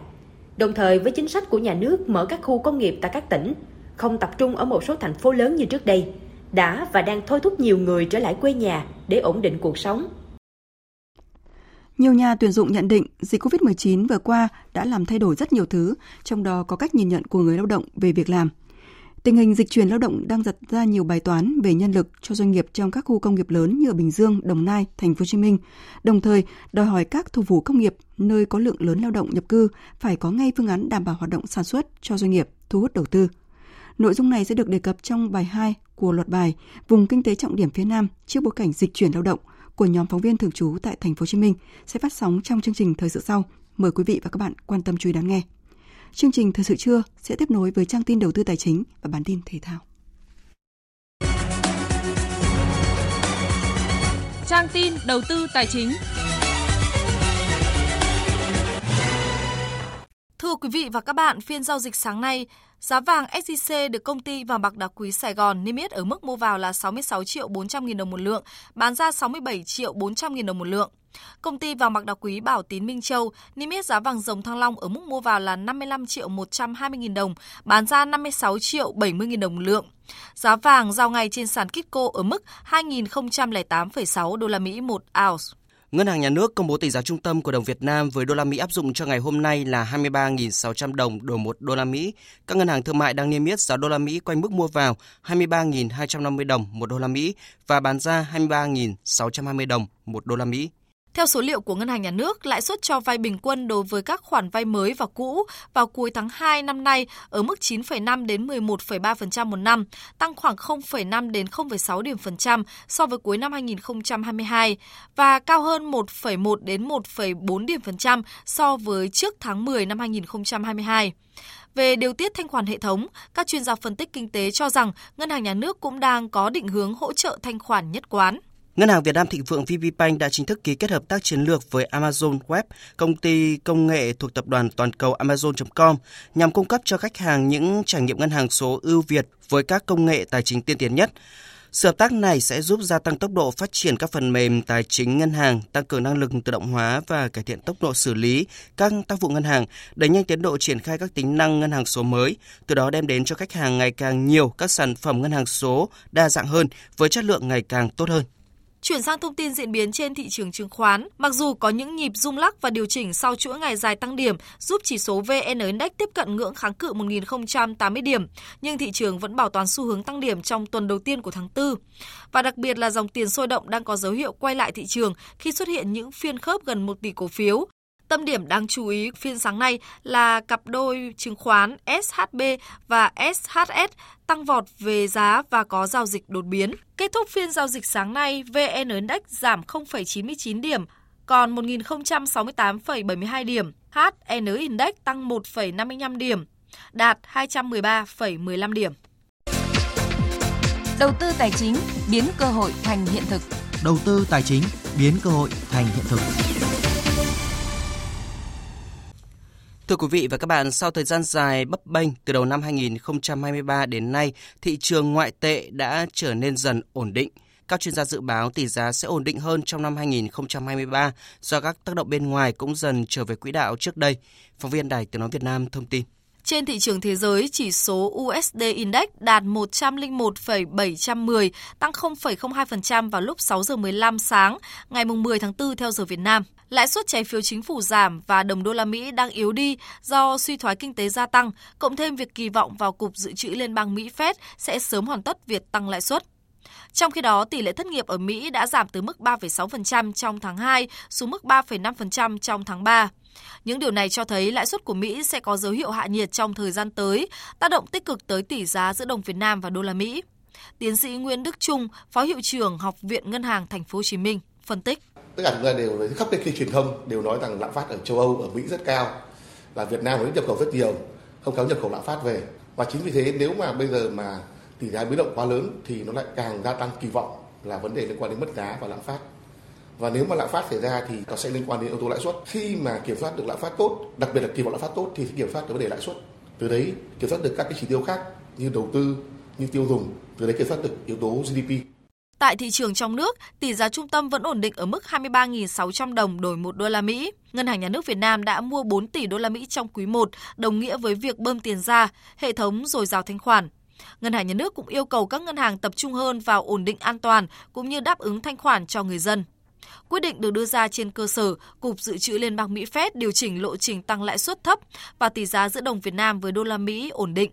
Đồng thời với chính sách của nhà nước mở các khu công nghiệp tại các tỉnh không tập trung ở một số thành phố lớn như trước đây, đã và đang thôi thúc nhiều người trở lại quê nhà để ổn định cuộc sống. Nhiều nhà tuyển dụng nhận định dịch COVID-19 vừa qua đã làm thay đổi rất nhiều thứ, trong đó có cách nhìn nhận của người lao động về việc làm. Tình hình dịch chuyển lao động đang đặt ra nhiều bài toán về nhân lực cho doanh nghiệp trong các khu công nghiệp lớn như ở Bình Dương, Đồng Nai, Thành phố Hồ Chí Minh, đồng thời đòi hỏi các thủ phủ công nghiệp nơi có lượng lớn lao động nhập cư phải có ngay phương án đảm bảo hoạt động sản xuất cho doanh nghiệp, thu hút đầu tư. Nội dung này sẽ được đề cập trong bài 2 của loạt bài, Vùng kinh tế trọng điểm phía Nam trước bối cảnh dịch chuyển lao động của nhóm phóng viên thường trú tại thành phố Hồ Chí Minh sẽ phát sóng trong chương trình thời sự sau. Mời quý vị và các bạn quan tâm chú ý đón nghe. Chương trình thời sự trưa sẽ tiếp nối với trang tin đầu tư tài chính và bản tin thể thao. Trang tin đầu tư tài chính. Thưa quý vị và các bạn, phiên giao dịch sáng nay, Giá vàng SJC được công ty vàng bạc đá quý Sài Gòn niêm yết ở mức mua vào là 66 triệu 400 nghìn đồng một lượng, bán ra 67 triệu 400 nghìn đồng một lượng. Công ty vàng bạc đá quý Bảo Tín Minh Châu niêm yết giá vàng dòng thăng long ở mức mua vào là 55 triệu 120 nghìn đồng, bán ra 56 triệu 70 nghìn đồng một lượng. Giá vàng giao ngày trên sàn Kitco ở mức 2.008,6 đô la Mỹ một ounce. Ngân hàng Nhà nước công bố tỷ giá trung tâm của đồng Việt Nam với đô la Mỹ áp dụng cho ngày hôm nay là 23.600 đồng đổi 1 đô la Mỹ. Các ngân hàng thương mại đang niêm yết giá đô la Mỹ quanh mức mua vào 23.250 đồng một đô la Mỹ và bán ra 23.620 đồng một đô la Mỹ. Theo số liệu của Ngân hàng Nhà nước, lãi suất cho vay bình quân đối với các khoản vay mới và cũ vào cuối tháng 2 năm nay ở mức 9,5 đến 11,3% một năm, tăng khoảng 0,5 đến 0,6 điểm phần trăm so với cuối năm 2022 và cao hơn 1,1 đến 1,4 điểm phần trăm so với trước tháng 10 năm 2022. Về điều tiết thanh khoản hệ thống, các chuyên gia phân tích kinh tế cho rằng Ngân hàng Nhà nước cũng đang có định hướng hỗ trợ thanh khoản nhất quán. Ngân hàng Việt Nam Thịnh Vượng VPBank đã chính thức ký kết hợp tác chiến lược với Amazon Web, công ty công nghệ thuộc tập đoàn toàn cầu Amazon.com, nhằm cung cấp cho khách hàng những trải nghiệm ngân hàng số ưu việt với các công nghệ tài chính tiên tiến nhất. Sự hợp tác này sẽ giúp gia tăng tốc độ phát triển các phần mềm tài chính ngân hàng, tăng cường năng lực tự động hóa và cải thiện tốc độ xử lý các tác vụ ngân hàng, đẩy nhanh tiến độ triển khai các tính năng ngân hàng số mới, từ đó đem đến cho khách hàng ngày càng nhiều các sản phẩm ngân hàng số đa dạng hơn với chất lượng ngày càng tốt hơn. Chuyển sang thông tin diễn biến trên thị trường chứng khoán, mặc dù có những nhịp rung lắc và điều chỉnh sau chuỗi ngày dài tăng điểm giúp chỉ số VN Index tiếp cận ngưỡng kháng cự 1.080 điểm, nhưng thị trường vẫn bảo toàn xu hướng tăng điểm trong tuần đầu tiên của tháng 4. Và đặc biệt là dòng tiền sôi động đang có dấu hiệu quay lại thị trường khi xuất hiện những phiên khớp gần 1 tỷ cổ phiếu. Tâm điểm đáng chú ý phiên sáng nay là cặp đôi chứng khoán SHB và SHS tăng vọt về giá và có giao dịch đột biến. Kết thúc phiên giao dịch sáng nay, VN Index giảm 0,99 điểm, còn 1.068,72 điểm. HN Index tăng 1,55 điểm, đạt 213,15 điểm. Đầu tư tài chính biến cơ hội thành hiện thực. Đầu tư tài chính biến cơ hội thành hiện thực. Thưa quý vị và các bạn, sau thời gian dài bấp bênh từ đầu năm 2023 đến nay, thị trường ngoại tệ đã trở nên dần ổn định. Các chuyên gia dự báo tỷ giá sẽ ổn định hơn trong năm 2023 do các tác động bên ngoài cũng dần trở về quỹ đạo trước đây. Phóng viên Đài Tiếng Nói Việt Nam thông tin. Trên thị trường thế giới, chỉ số USD Index đạt 101,710, tăng 0,02% vào lúc 6 giờ 15 sáng ngày 10 tháng 4 theo giờ Việt Nam. Lãi suất trái phiếu chính phủ giảm và đồng đô la Mỹ đang yếu đi do suy thoái kinh tế gia tăng, cộng thêm việc kỳ vọng vào Cục Dự trữ Liên bang Mỹ Fed sẽ sớm hoàn tất việc tăng lãi suất. Trong khi đó, tỷ lệ thất nghiệp ở Mỹ đã giảm từ mức 3,6% trong tháng 2 xuống mức 3,5% trong tháng 3. Những điều này cho thấy lãi suất của Mỹ sẽ có dấu hiệu hạ nhiệt trong thời gian tới, tác động tích cực tới tỷ giá giữa đồng Việt Nam và đô la Mỹ. Tiến sĩ Nguyễn Đức Trung, Phó hiệu trưởng Học viện Ngân hàng Thành phố Hồ Chí Minh phân tích. Tất cả chúng ta đều khắp cái truyền thông đều nói rằng lạm phát ở châu Âu ở Mỹ rất cao, là Việt Nam mới nhập khẩu rất nhiều, không kéo nhập khẩu lạm phát về. Và chính vì thế nếu mà bây giờ mà tỷ giá biến động quá lớn thì nó lại càng gia tăng kỳ vọng là vấn đề liên quan đến mất giá và lạm phát. Và nếu mà lạm phát xảy ra thì nó sẽ liên quan đến yếu tố lãi suất. Khi mà kiểm soát được lạm phát tốt đặc biệt là kỳ vọng lạm phát tốt thì kiểm soát được vấn đề lãi suất. Từ đấy kiểm soát được các cái chỉ tiêu khác như đầu tư như tiêu dùng từ đấy kiểm soát được yếu tố GDP Tại thị trường trong nước, tỷ giá trung tâm vẫn ổn định ở mức 23.600 đồng đổi 1 đô la Mỹ. Ngân hàng Nhà nước Việt Nam đã mua 4 tỷ đô la Mỹ trong quý 1, đồng nghĩa với việc bơm tiền ra, hệ thống dồi dào thanh khoản. Ngân hàng Nhà nước cũng yêu cầu các ngân hàng tập trung hơn vào ổn định an toàn cũng như đáp ứng thanh khoản cho người dân. Quyết định được đưa ra trên cơ sở Cục Dự trữ Liên bang Mỹ Fed điều chỉnh lộ trình tăng lãi suất thấp và tỷ giá giữa đồng Việt Nam với đô la Mỹ ổn định.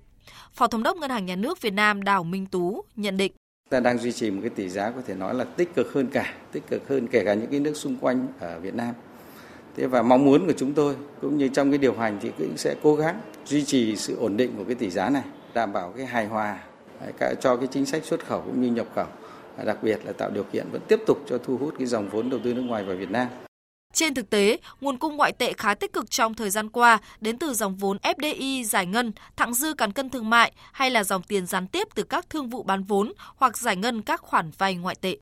Phó Thống đốc Ngân hàng Nhà nước Việt Nam Đào Minh Tú nhận định. Ta đang duy trì một cái tỷ giá có thể nói là tích cực hơn cả, tích cực hơn kể cả những cái nước xung quanh ở Việt Nam. Thế và mong muốn của chúng tôi cũng như trong cái điều hành thì cũng sẽ cố gắng duy trì sự ổn định của cái tỷ giá này, đảm bảo cái hài hòa cho cái chính sách xuất khẩu cũng như nhập khẩu đặc biệt là tạo điều kiện vẫn tiếp tục cho thu hút cái dòng vốn đầu tư nước ngoài vào Việt Nam. Trên thực tế, nguồn cung ngoại tệ khá tích cực trong thời gian qua đến từ dòng vốn FDI giải ngân, thặng dư cán cân thương mại hay là dòng tiền gián tiếp từ các thương vụ bán vốn hoặc giải ngân các khoản vay ngoại tệ.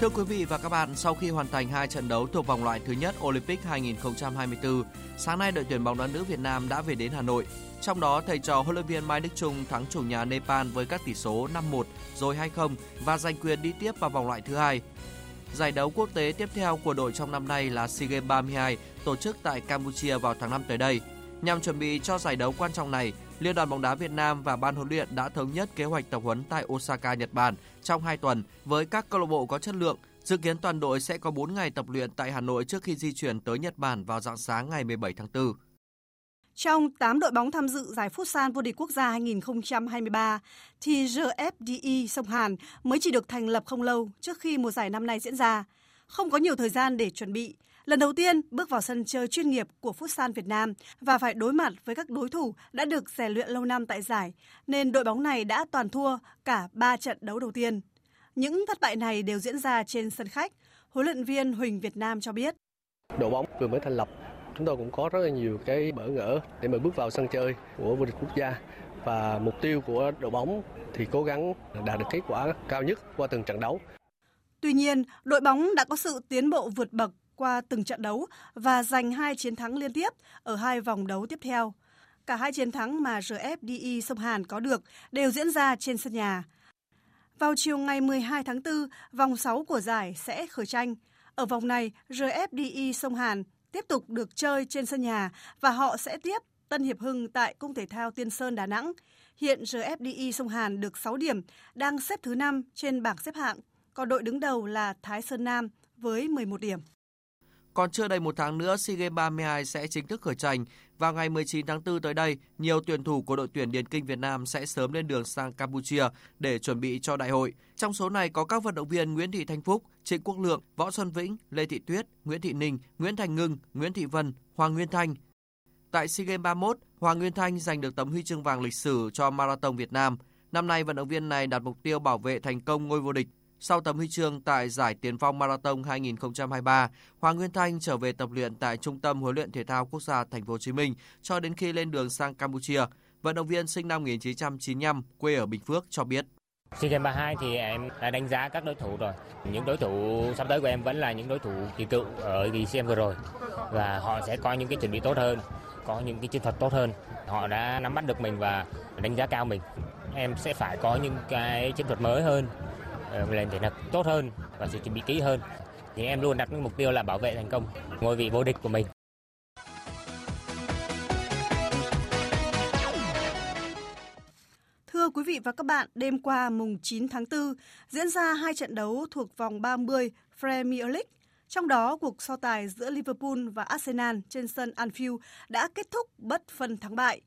Thưa quý vị và các bạn, sau khi hoàn thành hai trận đấu thuộc vòng loại thứ nhất Olympic 2024, sáng nay đội tuyển bóng đá nữ Việt Nam đã về đến Hà Nội. Trong đó, thầy trò huấn luyện viên Mai Đức Chung thắng chủ nhà Nepal với các tỷ số 5-1 rồi 2-0 và giành quyền đi tiếp vào vòng loại thứ hai. Giải đấu quốc tế tiếp theo của đội trong năm nay là SEA Games 32 tổ chức tại Campuchia vào tháng 5 tới đây. Nhằm chuẩn bị cho giải đấu quan trọng này, Liên đoàn bóng đá Việt Nam và ban huấn luyện đã thống nhất kế hoạch tập huấn tại Osaka, Nhật Bản trong 2 tuần với các câu lạc bộ có chất lượng. Dự kiến toàn đội sẽ có 4 ngày tập luyện tại Hà Nội trước khi di chuyển tới Nhật Bản vào dạng sáng ngày 17 tháng 4. Trong 8 đội bóng tham dự giải Futsal vô địch quốc gia 2023, thì RFDI Sông Hàn mới chỉ được thành lập không lâu trước khi mùa giải năm nay diễn ra. Không có nhiều thời gian để chuẩn bị, lần đầu tiên bước vào sân chơi chuyên nghiệp của Futsal Việt Nam và phải đối mặt với các đối thủ đã được rèn luyện lâu năm tại giải, nên đội bóng này đã toàn thua cả 3 trận đấu đầu tiên. Những thất bại này đều diễn ra trên sân khách, huấn luyện viên Huỳnh Việt Nam cho biết. Đội bóng vừa mới thành lập chúng tôi cũng có rất là nhiều cái bỡ ngỡ để mà bước vào sân chơi của vô địch quốc gia và mục tiêu của đội bóng thì cố gắng đạt được kết quả cao nhất qua từng trận đấu. Tuy nhiên, đội bóng đã có sự tiến bộ vượt bậc qua từng trận đấu và giành hai chiến thắng liên tiếp ở hai vòng đấu tiếp theo. Cả hai chiến thắng mà RFDI Sông Hàn có được đều diễn ra trên sân nhà. Vào chiều ngày 12 tháng 4, vòng 6 của giải sẽ khởi tranh. Ở vòng này, RFDI Sông Hàn tiếp tục được chơi trên sân nhà và họ sẽ tiếp Tân Hiệp Hưng tại Cung Thể thao Tiên Sơn Đà Nẵng. Hiện RFDI Sông Hàn được 6 điểm, đang xếp thứ 5 trên bảng xếp hạng, còn đội đứng đầu là Thái Sơn Nam với 11 điểm. Còn chưa đầy một tháng nữa, SEA Games 32 sẽ chính thức khởi tranh. Vào ngày 19 tháng 4 tới đây, nhiều tuyển thủ của đội tuyển điền kinh Việt Nam sẽ sớm lên đường sang Campuchia để chuẩn bị cho đại hội. Trong số này có các vận động viên Nguyễn Thị Thanh Phúc, Trịnh Quốc Lượng, Võ Xuân Vĩnh, Lê Thị Tuyết, Nguyễn Thị Ninh, Nguyễn Thành Ngưng, Nguyễn Thị Vân, Hoàng Nguyên Thanh. Tại SEA Games 31, Hoàng Nguyên Thanh giành được tấm huy chương vàng lịch sử cho marathon Việt Nam. Năm nay, vận động viên này đặt mục tiêu bảo vệ thành công ngôi vô địch. Sau tấm huy chương tại giải Tiền phong Marathon 2023, Hoàng Nguyên Thanh trở về tập luyện tại Trung tâm Huấn luyện Thể thao Quốc gia Thành phố Hồ Chí Minh cho đến khi lên đường sang Campuchia. Vận động viên sinh năm 1995, quê ở Bình Phước cho biết. SEA Games 32 thì em đã đánh giá các đối thủ rồi. Những đối thủ sắp tới của em vẫn là những đối thủ kỳ cựu ở kỳ SEA vừa rồi và họ sẽ có những cái chuẩn bị tốt hơn, có những cái chiến thuật tốt hơn. Họ đã nắm bắt được mình và đánh giá cao mình. Em sẽ phải có những cái chiến thuật mới hơn, lần lên thể lực tốt hơn và sự chuẩn bị kỹ hơn. Thì em luôn đặt mục tiêu là bảo vệ thành công ngôi vị vô địch của mình. Thưa quý vị và các bạn, đêm qua mùng 9 tháng 4 diễn ra hai trận đấu thuộc vòng 30 Premier League. Trong đó, cuộc so tài giữa Liverpool và Arsenal trên sân Anfield đã kết thúc bất phân thắng bại.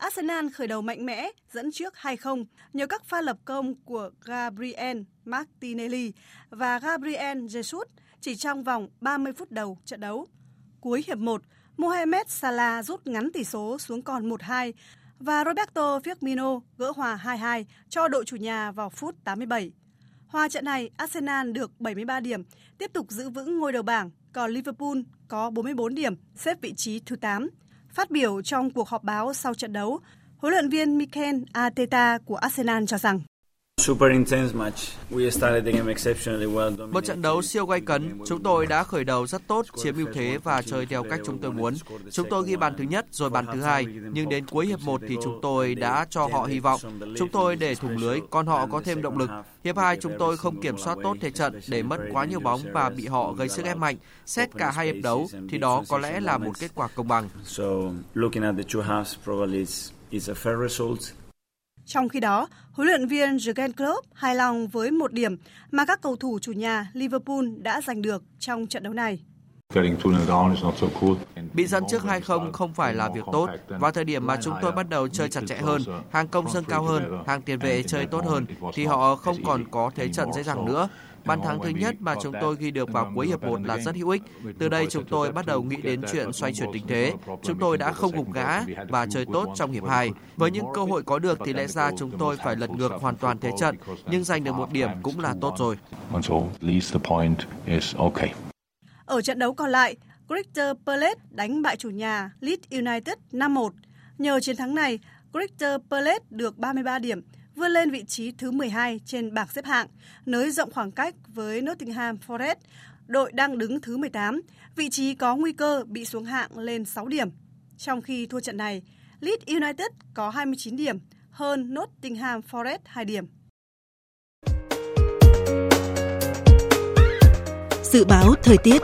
Arsenal khởi đầu mạnh mẽ, dẫn trước 2-0 nhờ các pha lập công của Gabriel Martinelli và Gabriel Jesus chỉ trong vòng 30 phút đầu trận đấu. Cuối hiệp 1, Mohamed Salah rút ngắn tỷ số xuống còn 1-2 và Roberto Firmino gỡ hòa 2-2 cho đội chủ nhà vào phút 87. Hòa trận này, Arsenal được 73 điểm, tiếp tục giữ vững ngôi đầu bảng, còn Liverpool có 44 điểm, xếp vị trí thứ 8. Phát biểu trong cuộc họp báo sau trận đấu, huấn luyện viên Mikel Arteta của Arsenal cho rằng một trận đấu siêu gay cấn, chúng tôi đã khởi đầu rất tốt, chiếm ưu thế và chơi theo cách chúng tôi muốn. Chúng tôi ghi bàn thứ nhất rồi bàn thứ hai, nhưng đến cuối hiệp 1 thì chúng tôi đã cho họ hy vọng. Chúng tôi để thủng lưới, còn họ có thêm động lực. Hiệp 2 chúng tôi không kiểm soát tốt thế trận để mất quá nhiều bóng và bị họ gây sức ép mạnh. Xét cả hai hiệp đấu thì đó có lẽ là một kết quả công bằng. Trong khi đó, huấn luyện viên Jurgen Klopp hài lòng với một điểm mà các cầu thủ chủ nhà Liverpool đã giành được trong trận đấu này. Bị dẫn trước 2-0 không phải là việc tốt. Vào thời điểm mà chúng tôi bắt đầu chơi chặt chẽ hơn, hàng công dâng cao hơn, hàng tiền vệ chơi tốt hơn, thì họ không còn có thế trận dễ dàng nữa. Bàn thắng thứ nhất mà chúng tôi ghi được vào cuối hiệp 1 là rất hữu ích. Từ đây chúng tôi bắt đầu nghĩ đến chuyện xoay chuyển tình thế. Chúng tôi đã không gục ngã và chơi tốt trong hiệp 2. Với những cơ hội có được thì lẽ ra chúng tôi phải lật ngược hoàn toàn thế trận, nhưng giành được một điểm cũng là tốt rồi. Ở trận đấu còn lại, Crystal Palace đánh bại chủ nhà Leeds United 5-1. Nhờ chiến thắng này, Crystal Palace được 33 điểm, vươn lên vị trí thứ 12 trên bảng xếp hạng, nới rộng khoảng cách với Nottingham Forest, đội đang đứng thứ 18, vị trí có nguy cơ bị xuống hạng lên 6 điểm. Trong khi thua trận này, Leeds United có 29 điểm, hơn Nottingham Forest 2 điểm. Dự báo thời tiết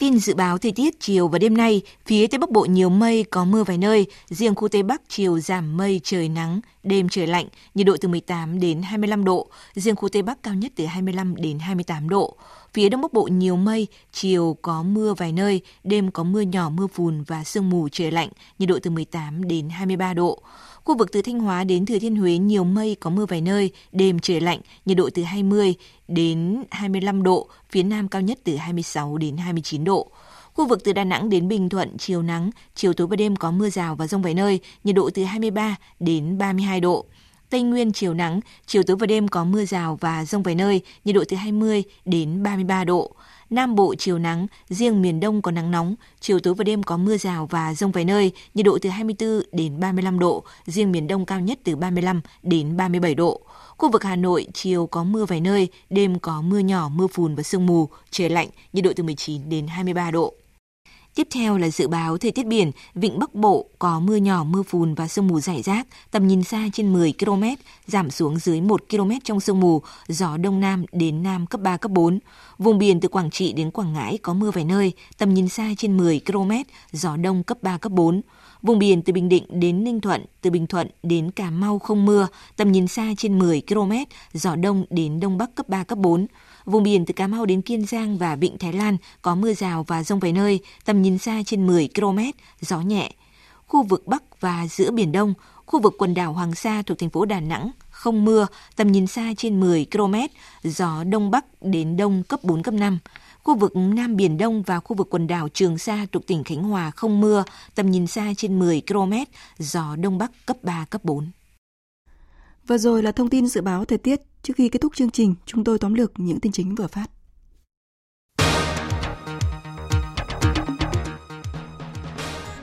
Tin dự báo thời tiết chiều và đêm nay, phía Tây Bắc Bộ nhiều mây, có mưa vài nơi, riêng khu Tây Bắc chiều giảm mây, trời nắng, đêm trời lạnh, nhiệt độ từ 18 đến 25 độ, riêng khu Tây Bắc cao nhất từ 25 đến 28 độ. Phía Đông Bắc Bộ nhiều mây, chiều có mưa vài nơi, đêm có mưa nhỏ, mưa phùn và sương mù trời lạnh, nhiệt độ từ 18 đến 23 độ. Khu vực từ Thanh Hóa đến Thừa Thiên Huế nhiều mây có mưa vài nơi, đêm trời lạnh, nhiệt độ từ 20 đến 25 độ, phía Nam cao nhất từ 26 đến 29 độ. Khu vực từ Đà Nẵng đến Bình Thuận chiều nắng, chiều tối và đêm có mưa rào và rông vài nơi, nhiệt độ từ 23 đến 32 độ. Tây Nguyên chiều nắng, chiều tối và đêm có mưa rào và rông vài nơi, nhiệt độ từ 20 đến 33 độ. Nam Bộ chiều nắng, riêng miền Đông có nắng nóng, chiều tối và đêm có mưa rào và rông vài nơi, nhiệt độ từ 24 đến 35 độ, riêng miền Đông cao nhất từ 35 đến 37 độ. Khu vực Hà Nội chiều có mưa vài nơi, đêm có mưa nhỏ, mưa phùn và sương mù, trời lạnh, nhiệt độ từ 19 đến 23 độ. Tiếp theo là dự báo thời tiết biển, vịnh Bắc Bộ có mưa nhỏ, mưa phùn và sương mù rải rác, tầm nhìn xa trên 10 km, giảm xuống dưới 1 km trong sương mù, gió đông nam đến nam cấp 3, cấp 4. Vùng biển từ Quảng Trị đến Quảng Ngãi có mưa vài nơi, tầm nhìn xa trên 10 km, gió đông cấp 3, cấp 4. Vùng biển từ Bình Định đến Ninh Thuận, từ Bình Thuận đến Cà Mau không mưa, tầm nhìn xa trên 10 km, gió đông đến đông bắc cấp 3, cấp 4. Vùng biển từ Cà Mau đến Kiên Giang và Vịnh Thái Lan có mưa rào và rông vài nơi, tầm nhìn xa trên 10 km, gió nhẹ. Khu vực Bắc và giữa Biển Đông, khu vực quần đảo Hoàng Sa thuộc thành phố Đà Nẵng không mưa, tầm nhìn xa trên 10 km, gió Đông Bắc đến Đông cấp 4, cấp 5. Khu vực Nam Biển Đông và khu vực quần đảo Trường Sa thuộc tỉnh Khánh Hòa không mưa, tầm nhìn xa trên 10 km, gió Đông Bắc cấp 3, cấp 4. Vừa rồi là thông tin dự báo thời tiết. Trước khi kết thúc chương trình, chúng tôi tóm lược những tin chính vừa phát.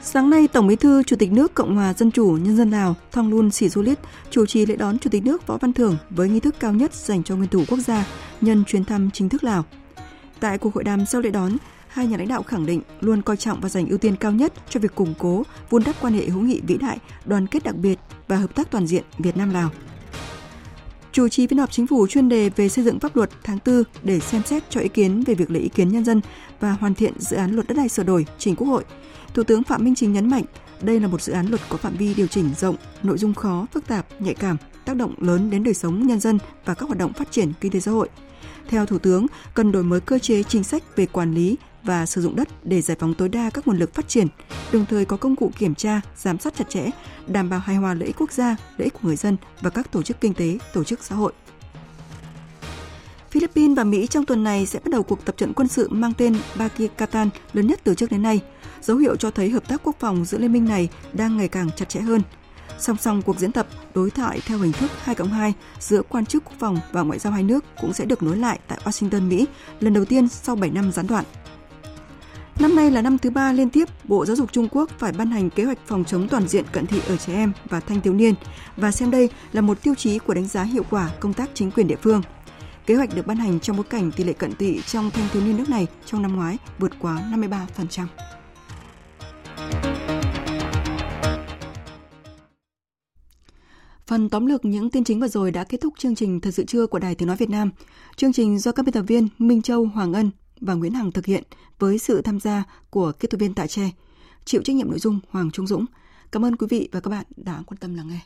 Sáng nay, Tổng Bí thư Chủ tịch nước Cộng hòa Dân chủ Nhân dân Lào Thongloun Sisoulith chủ trì lễ đón Chủ tịch nước Võ Văn Thưởng với nghi thức cao nhất dành cho nguyên thủ quốc gia nhân chuyến thăm chính thức Lào. Tại cuộc hội đàm sau lễ đón, hai nhà lãnh đạo khẳng định luôn coi trọng và dành ưu tiên cao nhất cho việc củng cố, vun đắp quan hệ hữu nghị vĩ đại, đoàn kết đặc biệt và hợp tác toàn diện Việt Nam Lào. Chủ trì phiên họp chính phủ chuyên đề về xây dựng pháp luật tháng 4 để xem xét cho ý kiến về việc lấy ý kiến nhân dân và hoàn thiện dự án luật đất đai sửa đổi trình Quốc hội. Thủ tướng Phạm Minh Chính nhấn mạnh, đây là một dự án luật có phạm vi điều chỉnh rộng, nội dung khó, phức tạp, nhạy cảm, tác động lớn đến đời sống nhân dân và các hoạt động phát triển kinh tế xã hội. Theo Thủ tướng, cần đổi mới cơ chế chính sách về quản lý và sử dụng đất để giải phóng tối đa các nguồn lực phát triển, đồng thời có công cụ kiểm tra, giám sát chặt chẽ, đảm bảo hài hòa lợi ích quốc gia, lợi ích của người dân và các tổ chức kinh tế, tổ chức xã hội. Philippines và Mỹ trong tuần này sẽ bắt đầu cuộc tập trận quân sự mang tên Bagikatan lớn nhất từ trước đến nay, dấu hiệu cho thấy hợp tác quốc phòng giữa liên minh này đang ngày càng chặt chẽ hơn. Song song cuộc diễn tập đối thoại theo hình thức 2 cộng 2 giữa quan chức quốc phòng và ngoại giao hai nước cũng sẽ được nối lại tại Washington, Mỹ lần đầu tiên sau 7 năm gián đoạn. Năm nay là năm thứ ba liên tiếp Bộ Giáo dục Trung Quốc phải ban hành kế hoạch phòng chống toàn diện cận thị ở trẻ em và thanh thiếu niên và xem đây là một tiêu chí của đánh giá hiệu quả công tác chính quyền địa phương. Kế hoạch được ban hành trong bối cảnh tỷ lệ cận thị trong thanh thiếu niên nước này trong năm ngoái vượt quá 53%. Phần tóm lược những tin chính vừa rồi đã kết thúc chương trình Thật sự trưa của Đài Tiếng Nói Việt Nam. Chương trình do các biên tập viên Minh Châu, Hoàng Ân và Nguyễn Hằng thực hiện với sự tham gia của kỹ thuật viên Tạ Tre. Chịu trách nhiệm nội dung Hoàng Trung Dũng. Cảm ơn quý vị và các bạn đã quan tâm lắng nghe.